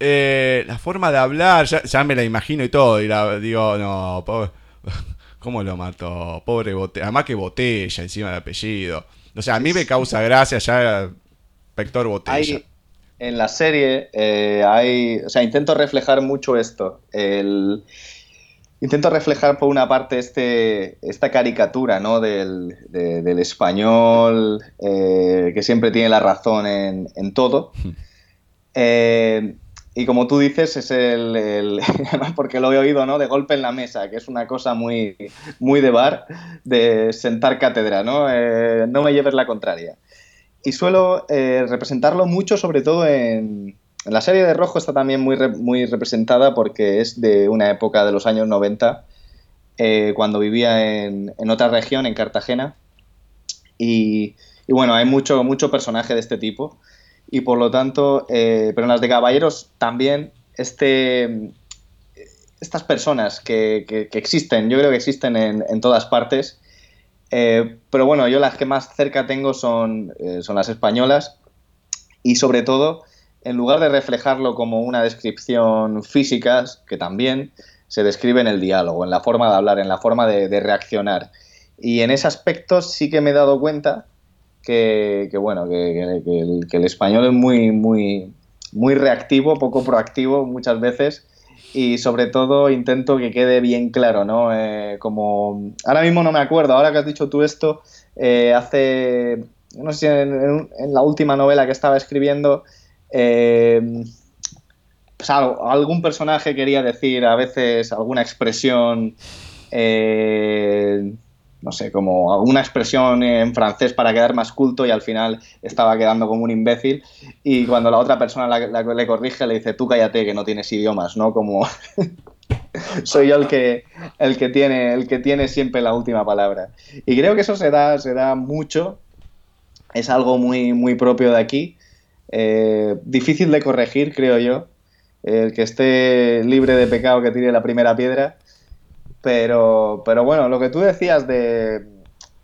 Eh, la forma de hablar, ya, ya me la imagino y todo. Y la, digo, no, pobre- ¿cómo lo mató? Pobre Botella. Además que Botella encima del apellido. O sea, a mí me causa gracia ya Vector Botella. Hay, en la serie eh, hay, o sea, intento reflejar mucho esto. El, intento reflejar por una parte este, esta caricatura, ¿no? Del, de- del español eh, que siempre tiene la razón en, en todo. Eh, y como tú dices, es el, el- además porque lo he oído, ¿no? De golpe en la mesa, que es una cosa muy, muy de bar, de sentar cátedra, ¿no? Eh, no me lleves la contraria y suelo eh, representarlo mucho, sobre todo en, en la serie de Rojo está también muy, re- muy representada porque es de una época de los años 90, eh, cuando vivía en, en otra región, en Cartagena. Y, y bueno, hay mucho, mucho personaje de este tipo. Y por lo tanto, eh, pero en las de Caballeros también, este, estas personas que, que- que existen, yo creo que existen en, en todas partes. Eh, pero bueno, yo las que más cerca tengo son, eh, son las españolas y sobre todo, en lugar de reflejarlo como una descripción física, que también se describe en el diálogo, en la forma de hablar, en la forma de, reaccionar. Y en ese aspecto sí que me he dado cuenta que, bueno, el, que el español es muy, muy, muy reactivo, poco proactivo muchas veces y sobre todo intento que quede bien claro, ¿no? Eh, como ahora mismo no me acuerdo, ahora que has dicho tú esto, eh, hace, no sé en- en la última novela que estaba escribiendo, eh, pues algo- algún personaje quería decir a veces alguna expresión, eh, no sé, como alguna expresión en francés para quedar más culto y al final estaba quedando como un imbécil y cuando la otra persona le corrige le dice tú cállate que no tienes idiomas, ¿no? Como soy yo el que, el que tiene el que tiene siempre la última palabra. Y creo que eso se da, se da mucho, es algo muy, muy propio de aquí, eh, difícil de corregir, creo yo. El que esté libre de pecado que tire la primera piedra. Pero, pero bueno, lo que tú decías de,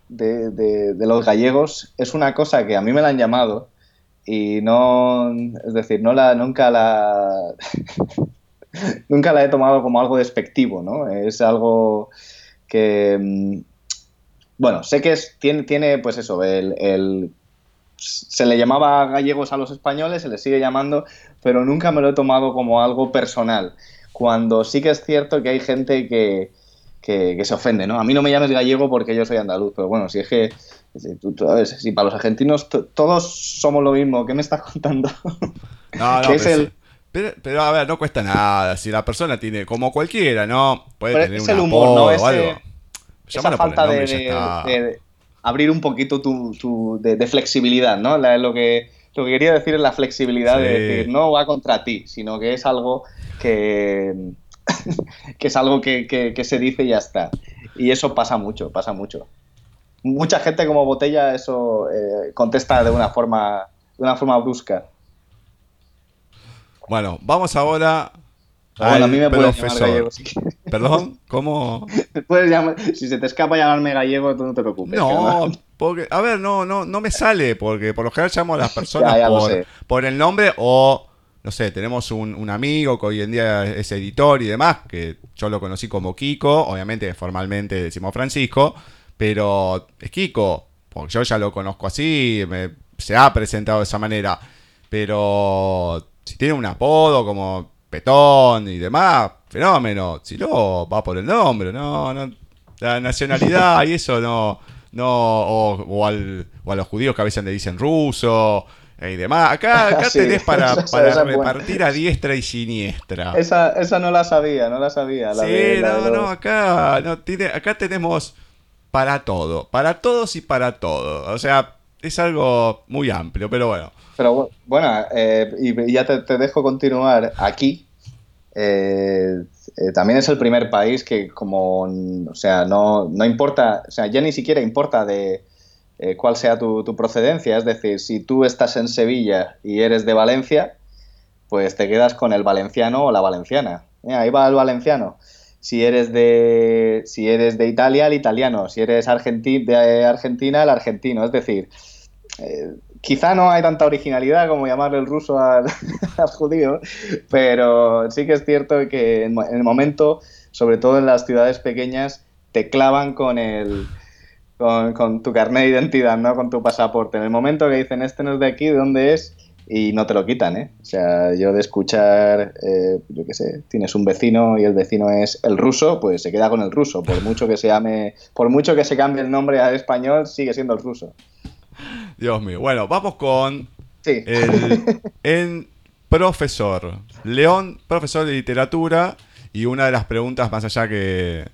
de, de- de los gallegos es una cosa que a mí me la han llamado y no, es decir, no la, nunca la, nunca la he tomado como algo despectivo, ¿no? Es algo que, mm, bueno, sé que es, tiene, tiene, pues eso, el, se le llamaba gallegos a los españoles, se les sigue llamando, pero nunca me lo he tomado como algo personal. Cuando sí que es cierto que hay gente que, que, que se ofende, ¿no? A mí no me llames gallego porque yo soy andaluz, pero bueno, si es que, si, tú- tú sabes, si para los argentinos to- todos somos lo mismo, ¿qué me estás contando? No, no, es pero, el- sí. pero, pero, a ver, no cuesta nada. Si la persona tiene, como cualquiera, ¿no? Puede Pero tener es un el humor, ¿no? o Ese- algo. esa falta de, nombre de- abrir un poquito tu, tu- de, de flexibilidad, ¿no? La- lo, que, lo que quería decir es la flexibilidad de decir, no va contra ti, sino que es algo que, que es algo que, que- que se dice y ya está. Y eso pasa mucho, pasa mucho. Mucha gente como Botella eso eh, contesta de una forma, de una forma brusca. Bueno, vamos ahora Bueno, a mí me puedes llamar gallego. si. Perdón, ¿cómo? Puedes llamar- si se te escapa llamarme gallego, tú no te preocupes. que No, porque, a ver, no, no, no me sale, porque por lo general llamo a las personas Ya, ya lo por, sé. por el nombre o, no sé, tenemos un, un amigo que hoy en día es editor y demás, que yo lo conocí como Kiko, obviamente formalmente decimos Francisco, pero es Kiko, porque yo ya lo conozco así, me- se ha presentado de esa manera, pero si tiene un apodo como Petón y demás, fenómeno, si no, va por el nombre, no, no, La nacionalidad y eso no, no, o, al, o a los judíos que a veces le dicen ruso y demás. Acá, acá tenés para, para repartir a diestra y siniestra. Esa, esa no la sabía, no la sabía. sí, no, no, acá, no, tiene, acá tenemos para todo, para todos y para todo. O sea, es algo muy amplio, pero bueno. Pero bueno, eh, y ya te, dejo continuar aquí. Eh, eh, también es el primer país que como, o sea, no, no importa, o sea, ya ni siquiera importa de cuál sea tu, procedencia, es decir, si tú estás en Sevilla y eres de Valencia, pues te quedas con el valenciano o la valenciana. ahí va el valenciano. Si eres de, si eres de Italia, el italiano. Si eres argenti de Argentina, el argentino. Es decir, eh, quizá no hay tanta originalidad como llamarle el ruso al, judío, pero sí que es cierto que en, el momento, sobre todo en las ciudades pequeñas, te clavan con el con, tu carnet de identidad, ¿no? Con tu pasaporte. En el momento que dicen este no es de aquí, ¿de dónde es? Y no te lo quitan, ¿eh? O sea, yo de escuchar, eh, yo qué sé, tienes un vecino y el vecino es el ruso, pues se queda con el ruso. Por mucho que se llame, por mucho que se cambie el nombre al español, sigue siendo el ruso. Dios mío. Bueno, vamos con el, profesor. León, profesor de literatura. Y una de las preguntas, más allá que,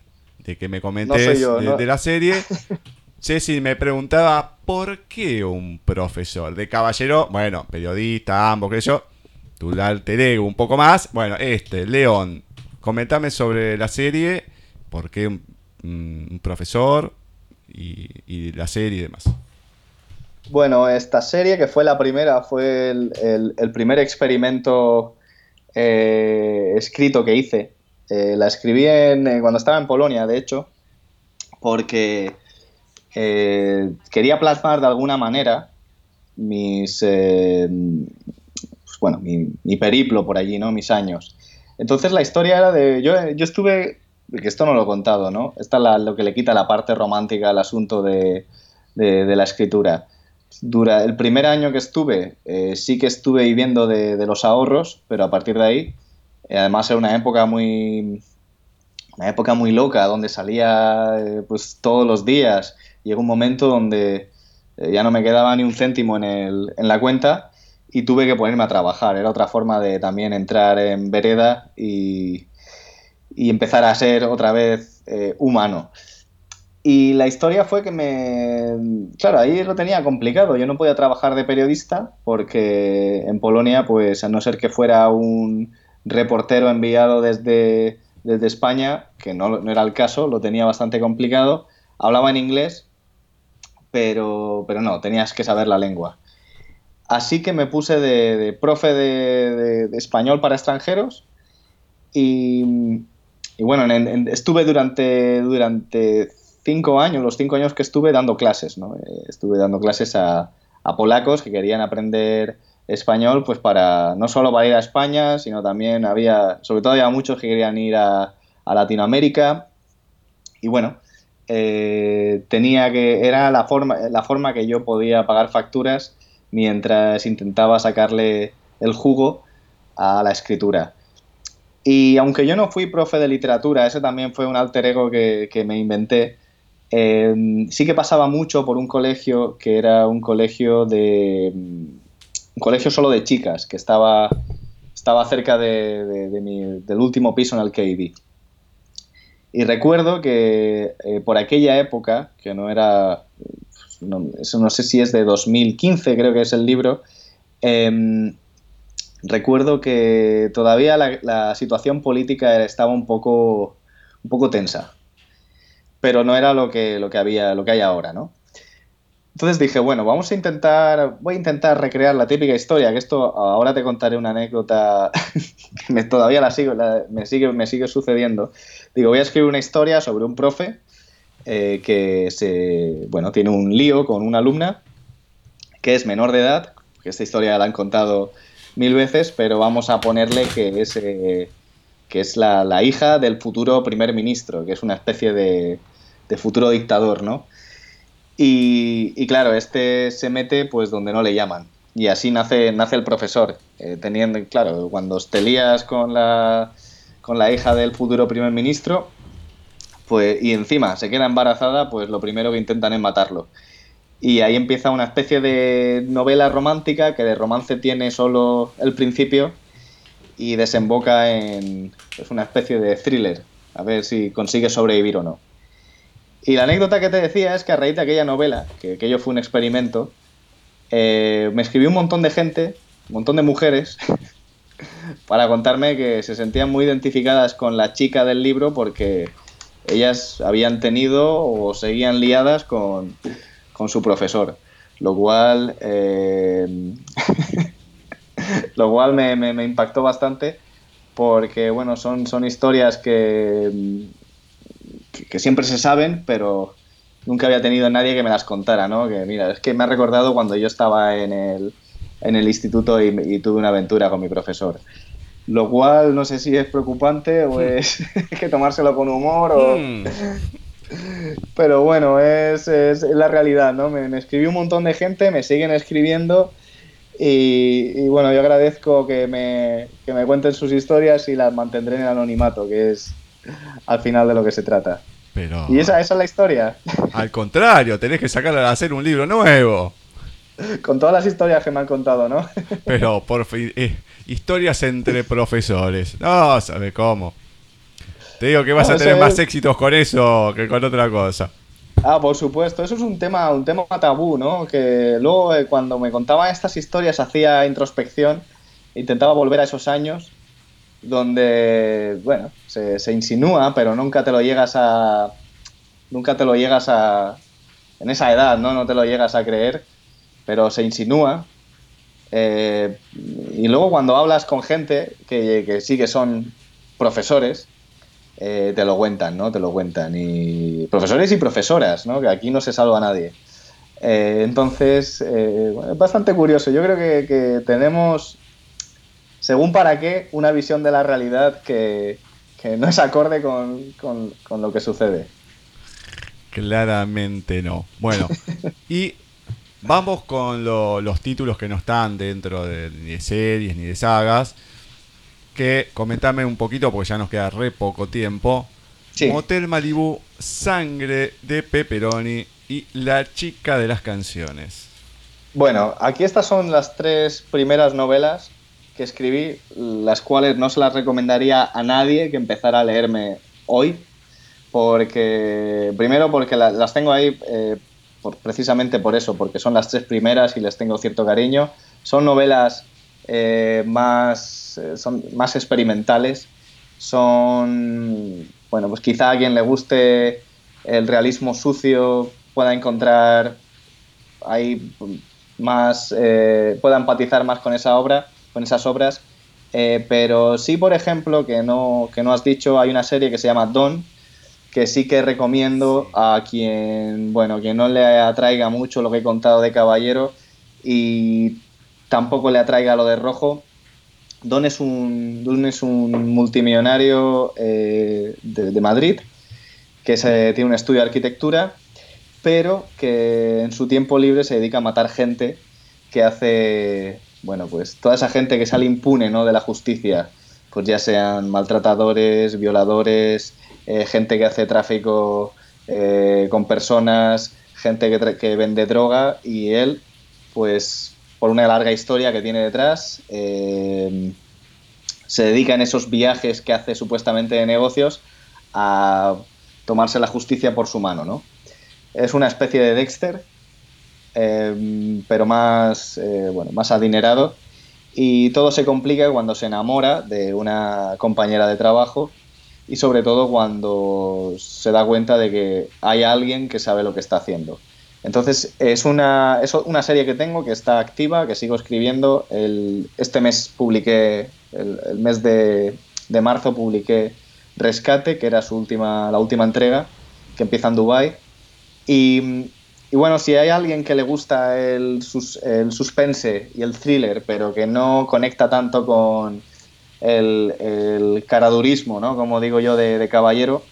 de que me comentes de, la serie, Ceci me preguntaba, ¿por qué un profesor? De caballero, bueno, periodista, ambos, que yo, tu alter ego un poco más. Bueno, este, León, comentame sobre la serie, por qué un, profesor y, y la serie y demás. Bueno, esta serie, que fue la primera, fue el, primer experimento eh, escrito que hice. Eh, la escribí en, eh, cuando estaba en Polonia, de hecho, porque quería plasmar de alguna manera mis, pues bueno, mi, periplo por allí, ¿no? Mis años. Entonces la historia era de, yo, yo estuve, que esto no lo he contado, ¿no? Esta es lo que le quita la parte romántica al asunto de, de la escritura Dura, el primer año que estuve, eh, sí que estuve viviendo de, los ahorros, pero a partir de ahí, eh, además era una época muy, una época muy loca, donde salía eh, pues todos los días. Llegó un momento donde ya no me quedaba ni un céntimo en, el, en la cuenta y tuve que ponerme a trabajar. Era otra forma de también entrar en vereda y, y empezar a ser otra vez humano. Y la historia fue que me... Claro, ahí lo tenía complicado. Yo no podía trabajar de periodista porque en Polonia, pues a no ser que fuera un reportero enviado desde, desde España, que no era el caso, lo tenía bastante complicado. Hablaba en inglés, pero, pero no, tenías que saber la lengua. Así que me puse de, profe de, español para extranjeros y, bueno, estuve durante, durante cinco años, los cinco años que estuve dando clases, ¿no? Eh, estuve dando clases a, polacos que querían aprender español, pues para, no solo para ir a España, sino también había, sobre todo había muchos que querían ir a, Latinoamérica. Y bueno, eh, tenía que, era la forma, la forma que yo podía pagar facturas mientras intentaba sacarle el jugo a la escritura. Y aunque yo no fui profe de literatura, ese también fue un alter ego que, que me inventé, Em, sí que pasaba mucho por un colegio que era un colegio de un colegio solo de chicas que estaba estaba cerca de, del último piso en el que viví y recuerdo que eh, por aquella época que no era no, eso no sé si es de 2015 creo que es el libro em, recuerdo que todavía la, la situación política estaba un poco un poco tensa pero no era lo que, lo que había, lo que hay ahora, ¿no? Entonces dije, bueno, vamos a intentar, voy a intentar recrear la típica historia, que esto ahora te contaré una anécdota que me, todavía la sigo, me, sigue, me sigue sucediendo. Digo, voy a escribir una historia sobre un profe eh, que se, bueno, tiene un lío con una alumna que es menor de edad, esta historia la han contado mil veces, pero vamos a ponerle que es, eh, que es la, la hija del futuro primer ministro, que es una especie de, de futuro dictador, ¿no? Y, claro, este se mete pues donde no le llaman. Y así nace, nace el profesor, eh, teniendo, claro, cuando te lías con la, con la hija del futuro primer ministro, pues, y encima se queda embarazada, pues lo primero que intentan es matarlo. Y ahí empieza una especie de novela romántica que de romance tiene solo el principio y desemboca en pues, una especie de thriller, a ver si consigue sobrevivir o no. Y la anécdota que te decía es que a raíz de aquella novela, que aquello fue un experimento, eh, me escribió un montón de gente, un montón de mujeres, para contarme que se sentían muy identificadas con la chica del libro porque ellas habían tenido o seguían liadas con, su profesor, lo cual, eh, lo cual me, impactó bastante porque, bueno, son, son historias que, que, siempre se saben, pero nunca había tenido nadie que me las contara, ¿no? Que mira, es que me ha recordado cuando yo estaba en el, en el instituto y tuve una aventura con mi profesor lo cual no sé si es preocupante o hmm. es que tomárselo con humor o... Hmm. Pero bueno, es, la realidad, ¿no? Me, escribió un montón de gente, me siguen escribiendo y, bueno, yo agradezco que me, que me cuenten sus historias y las mantendré en el anonimato, que es al final de lo que se trata. Pero... Y esa, esa es la historia. Al contrario, tenés que sacar a hacer un libro nuevo. Con todas las historias que me han contado, ¿no? Pero por fin... Eh, historias entre profesores. No, sabe cómo. Te digo que vas a tener más éxitos con eso que con otra cosa. Ah, por supuesto, eso es un tema, un tema tabú, ¿no? Que luego eh, cuando me contaban estas historias hacía introspección, intentaba volver a esos años donde, bueno, se, se, insinúa, pero nunca te lo llegas a, nunca te lo llegas a, en esa edad, ¿no? No te lo llegas a creer, pero se insinúa eh, y luego cuando hablas con gente que, sí que son profesores, eh, te lo cuentan, ¿no? Te lo cuentan. Y profesores y profesoras, ¿no? Que aquí no se salva a nadie. Eh, entonces, es bastante curioso. Yo creo que, tenemos, según para qué, una visión de la realidad que, no es acorde con, con lo que sucede. Claramente no. Bueno, y Vamos con los títulos que no están dentro de, ni de series ni de sagas. Que comentame un poquito porque ya nos queda re poco tiempo. Motel Malibu, Sangre de Pepperoni y La chica de las canciones. Bueno, aquí estas son las tres primeras novelas que escribí, las cuales no se las recomendaría a nadie que empezara a leerme hoy, porque primero porque las tengo ahí eh, precisamente por eso, porque son las tres primeras y les tengo cierto cariño. Son novelas eh, más, eh, son más experimentales, son, bueno, pues quizá a quien le guste el realismo sucio pueda encontrar ahí más, pueda empatizar más con esa obra, con esas obras. pero sí, por ejemplo, que no, que no has dicho, hay una serie que se llama Don, que sí que recomiendo a quien, bueno, que no le atraiga mucho lo que he contado de Caballero y tampoco le atraiga lo de Rojo. Don es un, es un multimillonario eh, de, Madrid que se, tiene un estudio de arquitectura, pero que en su tiempo libre se dedica a matar gente que hace, bueno, pues toda esa gente que sale impune ¿no? de la justicia, pues ya sean maltratadores, violadores, eh, gente que hace tráfico eh, con personas, gente que, vende droga y él, pues por una larga historia que tiene detrás, eh, se dedica en esos viajes que hace supuestamente de negocios a tomarse la justicia por su mano, ¿no? Es una especie de Dexter, pero más, bueno, más adinerado y todo se complica cuando se enamora de una compañera de trabajo y sobre todo cuando se da cuenta de que hay alguien que sabe lo que está haciendo. Entonces es una, es una serie que tengo que está activa, que sigo escribiendo. El, este mes publiqué, el, mes de, de, marzo publiqué Rescate, que era su última, la última entrega, que empieza en Dubai y, y, bueno, si hay alguien que le gusta el, el suspense y el thriller, pero que no conecta tanto con, el, caradurismo, ¿no? Como digo yo, de, caballero,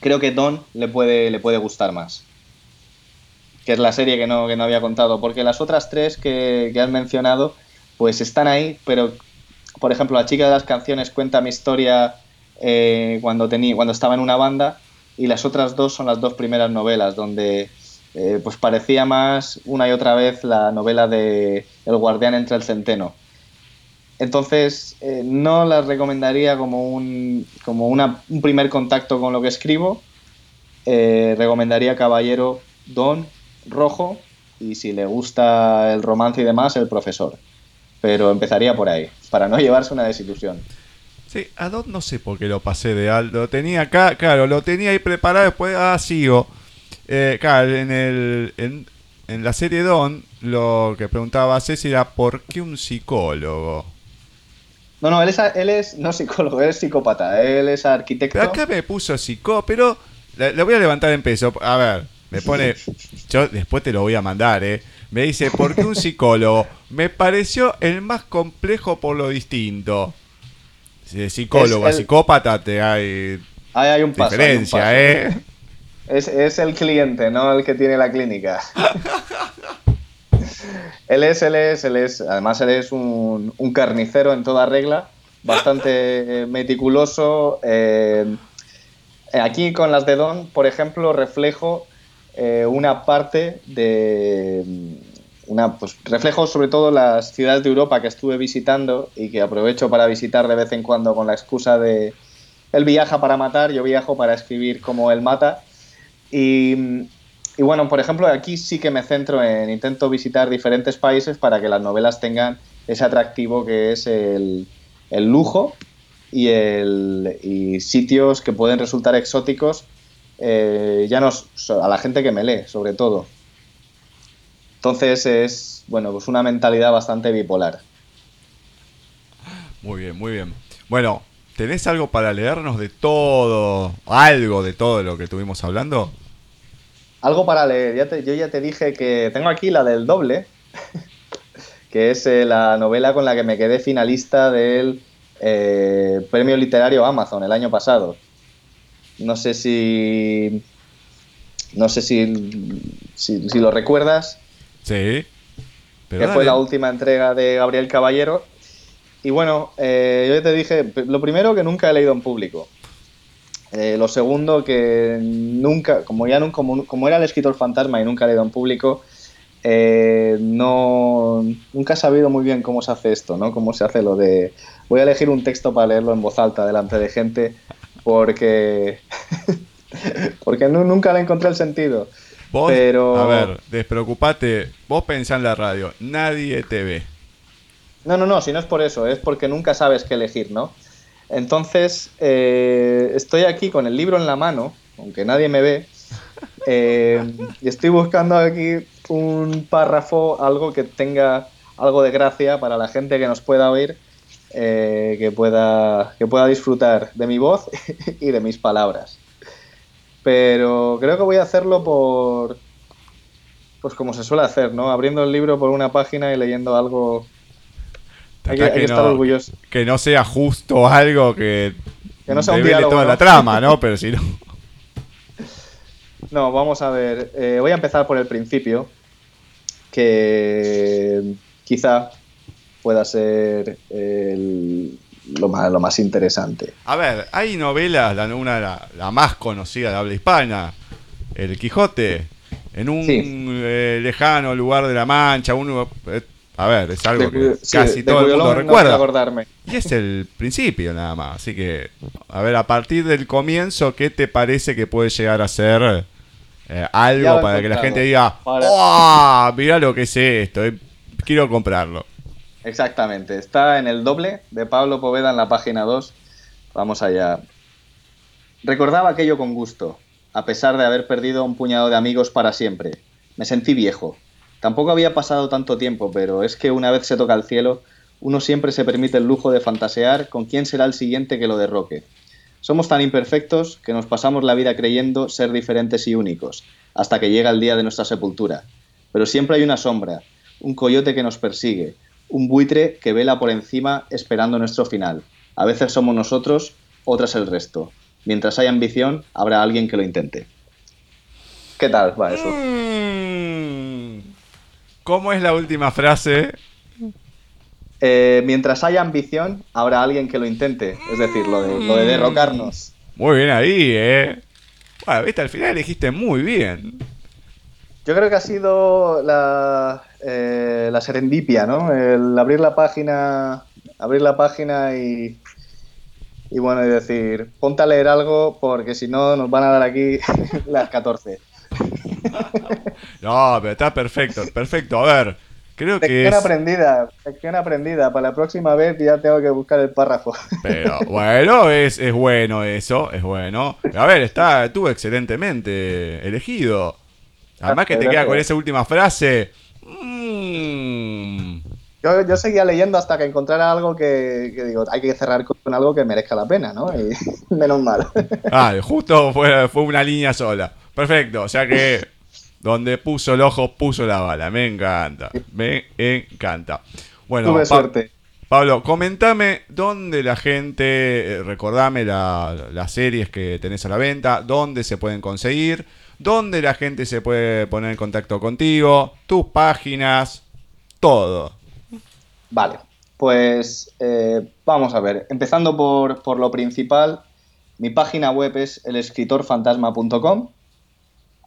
creo que Don le puede, le puede gustar más. Que es la serie que no, que no había contado. Porque las otras tres que, que has mencionado, pues están ahí, pero, por ejemplo, la chica de las canciones cuenta mi historia eh, cuando, tenía, cuando estaba en una banda y las otras dos son las dos primeras novelas, donde eh, pues parecía más una y otra vez la novela de El guardián entre el centeno. Entonces, eh, no las recomendaría como, un, como una, un primer contacto con lo que escribo. Eh, recomendaría Caballero, Don, Rojo y si le gusta el romance y demás, El Profesor. Pero empezaría por ahí, para no llevarse una desilusión. Sí, a Don no sé por qué lo pasé de alto. Lo tenía acá, claro, lo tenía ahí preparado, después, ah, sigo. Eh, claro, en, el, en, en la serie Don, lo que preguntaba Ceci era ¿por qué un psicólogo? No, no, él es, él es no psicólogo, él es psicópata, él es arquitecto. Acá me puso psicó, pero le, le voy a levantar en peso. A ver, me pone. Yo después te lo voy a mandar, ¿eh? Me dice, ¿por qué un psicólogo? Me pareció el más complejo por lo distinto. Psicólogo el- psicópata te hay Ahí hay un paso. hay un diferencia, paso. ¿eh? Es, es el cliente, no el que tiene la clínica. él es, él es, él es, además él es un, un carnicero en toda regla, bastante meticuloso. eh, aquí con las de Don, por ejemplo, reflejo eh, una parte de... Una, pues, reflejo sobre todo las ciudades de Europa que estuve visitando y que aprovecho para visitar de vez en cuando con la excusa de él viaja para matar, yo viajo para escribir como él mata. Y, bueno, por ejemplo, aquí sí que me centro en, intento visitar diferentes países para que las novelas tengan ese atractivo que es el, lujo y, sitios que pueden resultar exóticos, eh, ya no a la gente que me lee, sobre todo. Entonces es, bueno, pues una mentalidad bastante bipolar. Muy bien, muy bien. Bueno, ¿tenés algo para leernos de todo, algo de todo lo que estuvimos hablando? Algo para leer. Ya te- yo ya te dije que tengo aquí la del doble, que es eh, la novela con la que me quedé finalista del eh, premio literario Amazon el año pasado. No sé si. No sé si, si, si lo recuerdas, Sí. Pero que dale. fue la última entrega de Gabriel Caballero. Y bueno, eh, yo ya te dije, lo primero que nunca he leído en público. Eh, lo segundo que nunca, como ya como, como era el escritor fantasma y nunca he leído en público, eh, no, nunca he sabido muy bien cómo se hace esto, ¿no? Cómo se hace lo de, voy a elegir un texto para leerlo en voz alta delante de gente, porque, porque nu- nunca le encontré el sentido. Vos, pero- a ver, despreocupate. Vos pensá en la radio. Nadie te ve. No, no, no, si no es por eso, es porque nunca sabes qué elegir, ¿no? Entonces, eh, estoy aquí con el libro en la mano, aunque nadie me ve, eh, y estoy buscando aquí un párrafo, algo que tenga algo de gracia para la gente que nos pueda oír, eh, que, pueda, que pueda disfrutar de mi voz y de mis palabras. Pero creo que voy a hacerlo por... Pues como se suele hacer, ¿no? Abriendo el libro por una página y leyendo algo hay que, hay que estar orgulloso. que no sea justo algo que, Que no sea un diálogo, toda ¿no? la trama, ¿no? Pero si no. No, vamos a ver. eh, voy a empezar por el principio, que quizá pueda ser el- lo, más, lo más interesante. A ver, hay novelas, la, una la, la más conocida de habla hispana, El Quijote, en un Sí. eh, lejano lugar de la Mancha, uno, eh, a ver, es algo que sí, casi todo el mundo no recuerda. acordarme. Y es el principio nada más, así que, a ver, a partir del comienzo, ¿qué te parece que puede llegar a ser eh, algo para que la gente diga, ¡Oh! Mira lo que es esto, eh, quiero comprarlo. Exactamente. Está en el doble de Pablo Poveda en la página 2. Vamos allá. Recordaba aquello con gusto, a pesar de haber perdido un puñado de amigos para siempre. Me sentí viejo. Tampoco había pasado tanto tiempo, pero es que una vez se toca el cielo, uno siempre se permite el lujo de fantasear con quién será el siguiente que lo derroque. Somos tan imperfectos que nos pasamos la vida creyendo ser diferentes y únicos, hasta que llega el día de nuestra sepultura. Pero siempre hay una sombra, un coyote que nos persigue, un buitre que vela por encima esperando nuestro final. A veces somos nosotros, otras el resto. Mientras hay ambición, habrá alguien que lo intente. ¿Qué tal va eso? Mm. ¿Cómo es la última frase? Eh, mientras haya ambición, habrá alguien que lo intente. Es decir, lo de, lo de derrocarnos. Muy bien ahí, ¿eh? Bueno, viste, al final elegiste muy bien. Yo creo que ha sido la, eh, la serendipia, ¿no? El abrir la página, abrir la página y, y bueno, y decir, ponte a leer algo porque si no nos van a dar aquí las 14. No, pero está perfecto, perfecto. A ver, creo que Lección es... aprendida, lección aprendida. Para la próxima vez ya tengo que buscar el párrafo. Pero bueno, es, es bueno eso, es bueno. A ver, está, estuvo excelentemente elegido. Además que te queda con esa última frase. mm, Yo, yo seguía leyendo hasta que encontrara algo que, que digo, hay que cerrar con algo que merezca la pena, ¿no? Y menos mal. Ah, justo fue, fue una línea sola. Perfecto, o sea que donde puso el ojo, puso la bala. Me encanta, me encanta. Bueno, Tuve Pa- suerte. Pablo, comentame dónde la gente, eh, recordame la- las series que tenés a la venta, dónde se pueden conseguir, dónde la gente se puede poner en contacto contigo, tus páginas, todo. Vale, pues eh, vamos a ver. Empezando por, por lo principal, mi página web es elescritorfantasma.com.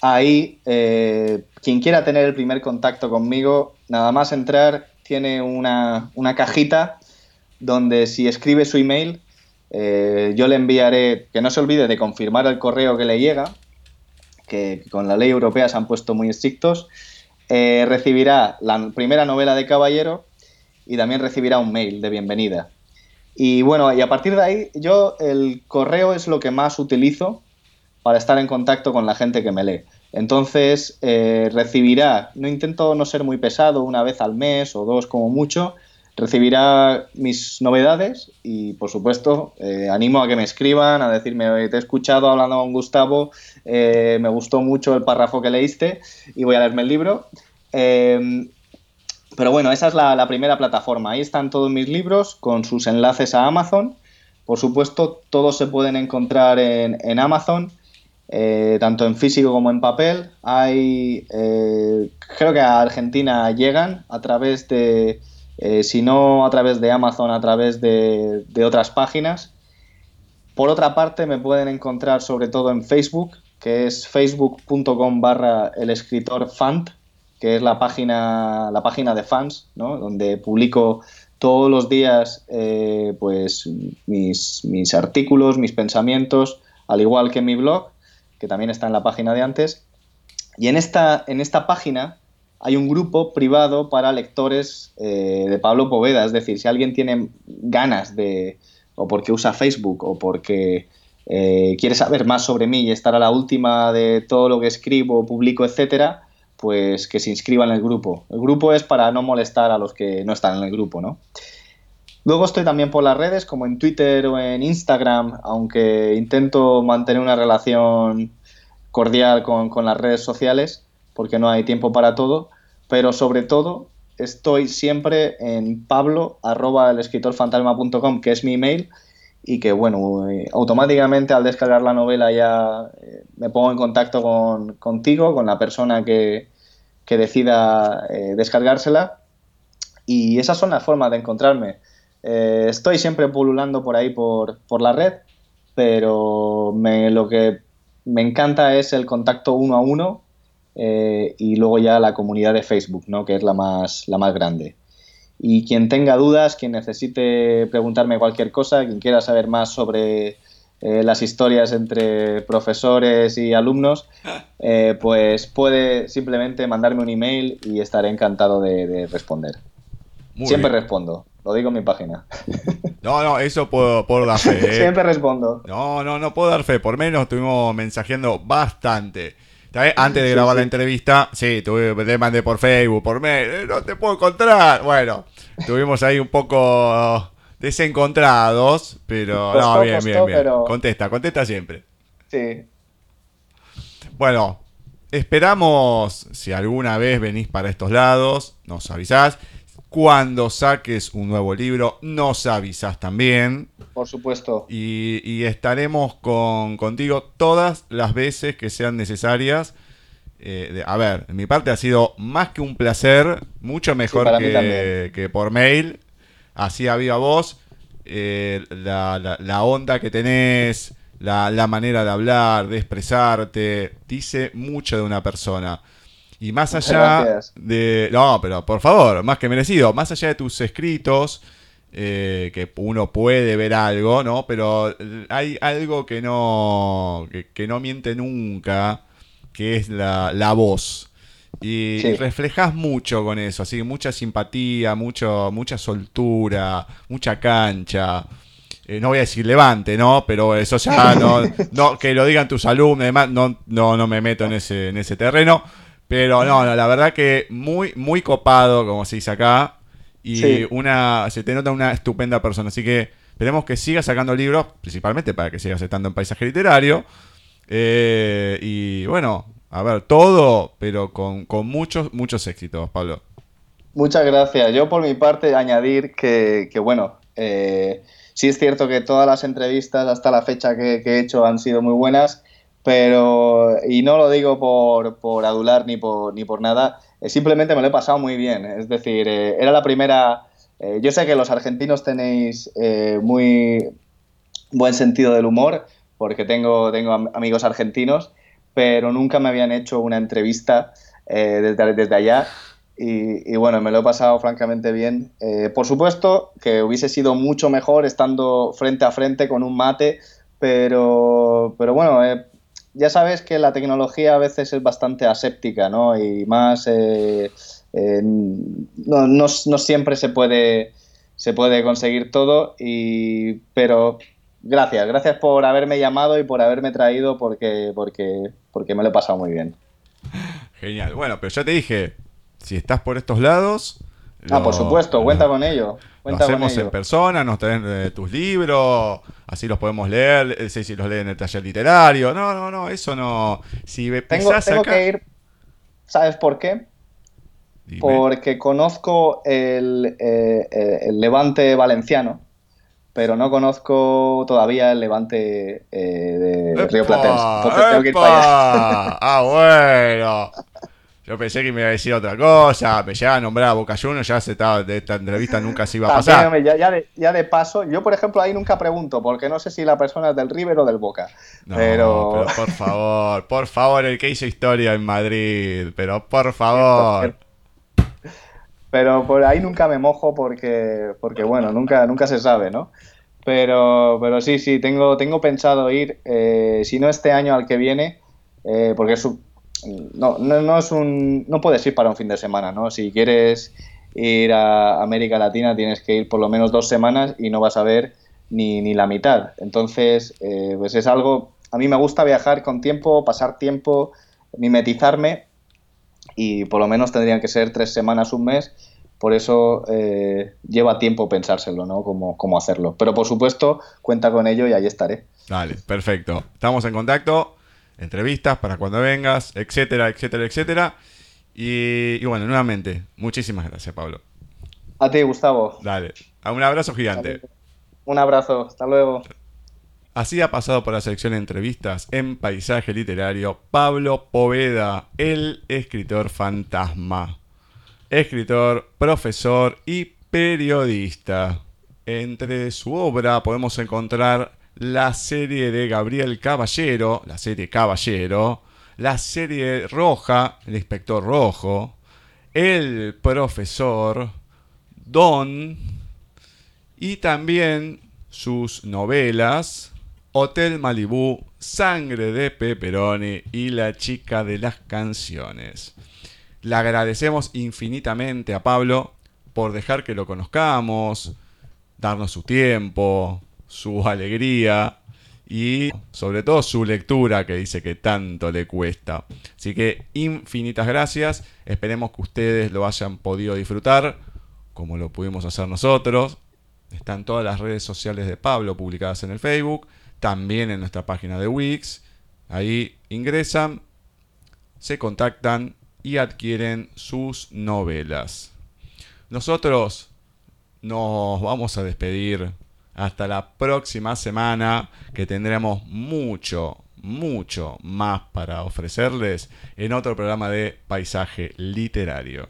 Ahí, eh, quien quiera tener el primer contacto conmigo, nada más entrar, tiene una, una cajita donde si escribe su email, eh, yo le enviaré, que no se olvide de confirmar el correo que le llega, que con la ley europea se han puesto muy estrictos, recibirá la primera novela de Caballero y también recibirá un mail de bienvenida. Y bueno, y a partir de ahí, yo el correo es lo que más utilizo para estar en contacto con la gente que me lee. Entonces, eh, recibirá, no intento no ser muy pesado, una vez al mes o dos como mucho, recibirá mis novedades y, por supuesto, eh, animo a que me escriban, a decirme, "Oye, te he escuchado hablando con Gustavo, eh, me gustó mucho el párrafo que leíste y voy a leerme el libro. Pero bueno, esa es la, primera plataforma. Ahí están todos mis libros con sus enlaces a Amazon. Por supuesto, todos se pueden encontrar en, Amazon, eh, tanto en físico como en papel. Hay, eh, creo que a Argentina llegan a través de, eh, si no a través de Amazon, a través de, de otras páginas. Por otra parte, me pueden encontrar sobre todo en Facebook, que es facebook.com barra el escritor fant, que es la página, la página de fans, ¿no? donde publico todos los días eh, pues, mis, mis artículos, mis pensamientos, al igual que mi blog, que también está en la página de antes. Y en esta, en esta página hay un grupo privado para lectores eh, de Pablo Poveda, es decir, si alguien tiene ganas de, o porque usa Facebook, o porque eh, quiere saber más sobre mí y estar a la última de todo lo que escribo, publico, etcétera, pues que se inscriba en el grupo. El grupo es para no molestar a los que no están en el grupo, ¿no? Luego estoy también por las redes, como en Twitter o en Instagram, aunque intento mantener una relación cordial con, con las redes sociales, porque no hay tiempo para todo, pero sobre todo estoy siempre en pablo arroba elescritorfantasma.com, que es mi email, y que bueno, eh, automáticamente al descargar la novela ya eh, me pongo en contacto con, contigo, con la persona que, que decida eh, descargársela. Y esas son las formas de encontrarme. Eh, estoy siempre pululando por ahí por, por la red, pero me, lo que me encanta es el contacto uno a uno eh, y luego ya la comunidad de Facebook, ¿no? que es la más, la más grande. Y quien tenga dudas, quien necesite preguntarme cualquier cosa, quien quiera saber más sobre eh, las historias entre profesores y alumnos, eh, pues puede simplemente mandarme un email y estaré encantado de, de responder. Muy Siempre bien. respondo, lo digo en mi página. No, no, eso puedo, puedo dar fe. ¿eh? Siempre respondo. No, no, no puedo dar fe. Por menos estuvimos mensajeando bastante. Antes de grabar la entrevista, sí, tuve, te mandé por Facebook, por mail, eh, no te puedo encontrar. Bueno, estuvimos ahí un poco desencontrados, pero Costó, no, bien, costó, bien, bien. pero- Contesta, contesta siempre. Sí, Bueno, esperamos si alguna vez venís para estos lados, nos avisás. Cuando saques un nuevo libro, nos avisás también. por supuesto. Y, y estaremos con, contigo todas las veces que sean necesarias. Eh, de- a ver, en mi parte ha sido más que un placer, mucho mejor que, por mail. Así a viva voz. Eh, la, la- la onda que tenés, la, manera de hablar, de expresarte, dice mucho de una persona. Y más allá de... No, pero por favor, más que merecido, más allá de tus escritos, eh, que uno puede ver algo, ¿no? Pero hay algo que no, que, no miente nunca, que es la, la voz. Y, reflejas mucho con eso, así mucha simpatía, mucho, mucha soltura, mucha cancha. Eh, no voy a decir levante, ¿no? Pero eso ya no, no que lo digan tus alumnos, además, no, no, no me meto en ese, en ese terreno. Pero no, la verdad que muy, muy copado, como se dice acá. Y una, se te nota una estupenda persona. Así que esperemos que sigas sacando libros, principalmente para que sigas estando en paisaje literario. Eh, y bueno, a ver, todo, pero con, muchos, muchos éxitos, Pablo. Muchas gracias. Yo por mi parte añadir que, bueno, eh, sí es cierto que todas las entrevistas hasta la fecha que, he hecho han sido muy buenas, pero, y no lo digo por, por adular ni por, ni por nada, eh, simplemente me lo he pasado muy bien. Es decir, eh, era la primera... yo sé que los argentinos tenéis muy buen sentido del humor, porque tengo, tengo amigos argentinos, pero nunca me habían hecho una entrevista eh, desde, desde, allá. Y, bueno, me lo he pasado francamente bien. Eh, por supuesto que hubiese sido mucho mejor estando frente a frente con un mate, pero, pero bueno, eh, ya sabes que la tecnología a veces es bastante aséptica, ¿no? Y más, no, no, no, siempre se puede, se puede conseguir todo, y, pero gracias, gracias por haberme llamado y por haberme traído porque, porque, porque me lo he pasado muy bien. Genial. Bueno, pero ya te dije, si estás por estos lados... ah, por supuesto, cuenta con ello. Lo hacemos en persona, nos traen eh, tus libros, así los podemos leer, eh, si los leen en el taller literario. No, no, no, eso no. Si tengo, tengo que ir, ¿sabes por qué? Porque conozco el, eh, el Levante valenciano pero no conozco todavía el levante eh, de Río Platense. Entonces tengo que ir para allá. Ah, bueno. Yo pensé que me iba a decir otra cosa, me llegaba a nombrar a Boca Juniors, ya se estaba, de esta entrevista nunca se iba a pasar. ya, de, paso, yo por ejemplo ahí nunca pregunto, porque no sé si la persona es del River o del Boca. No, pero... pero por favor, por favor, el que hizo historia en Madrid, pero por favor. Pero por ahí nunca me mojo porque, porque bueno, nunca, nunca se sabe, ¿no? Pero, pero sí, sí, tengo, tengo pensado ir, eh, si no este año al que viene, eh, porque es no, no, es un, no puedes ir para un fin de semana, ¿no? Si quieres ir a América Latina tienes que ir por lo menos dos semanas y no vas a ver ni, ni la mitad. Entonces, eh, pues es algo, a mí me gusta viajar con tiempo, pasar tiempo, mimetizarme y por lo menos tendrían que ser tres semanas, un mes. Por eso eh, lleva tiempo pensárselo, ¿no? Cómo, cómo hacerlo. Pero por supuesto, cuenta con ello y ahí estaré. Dale, perfecto. Estamos en contacto, entrevistas para cuando vengas, etcétera, etcétera, etcétera. Y, y bueno, nuevamente, muchísimas gracias, Pablo. A ti, Gustavo. Dale. Un abrazo gigante. Un abrazo. Hasta luego. Así ha pasado por la sección de entrevistas en Paisaje Literario Pablo Poveda, el escritor fantasma. Escritor, profesor y periodista. Entre su obra podemos encontrar la serie de Gabriel Caballero, la serie Caballero, la serie Roja, el inspector rojo, el profesor, Don, y también sus novelas Hotel Malibú, Sangre de Pepperoni y La chica de las canciones. Le agradecemos infinitamente a Pablo por dejar que lo conozcamos, darnos su tiempo, su alegría y sobre todo su lectura que dice que tanto le cuesta. Así que infinitas gracias, esperemos que ustedes lo hayan podido disfrutar como lo pudimos hacer nosotros. Están todas las redes sociales de Pablo publicadas en el Facebook también en nuestra página de Wix. Ahí ingresan, se contactan y adquieren sus novelas. Nosotros nos vamos a despedir hasta la próxima semana que tendremos mucho, mucho más para ofrecerles en otro programa de Paisaje Literario.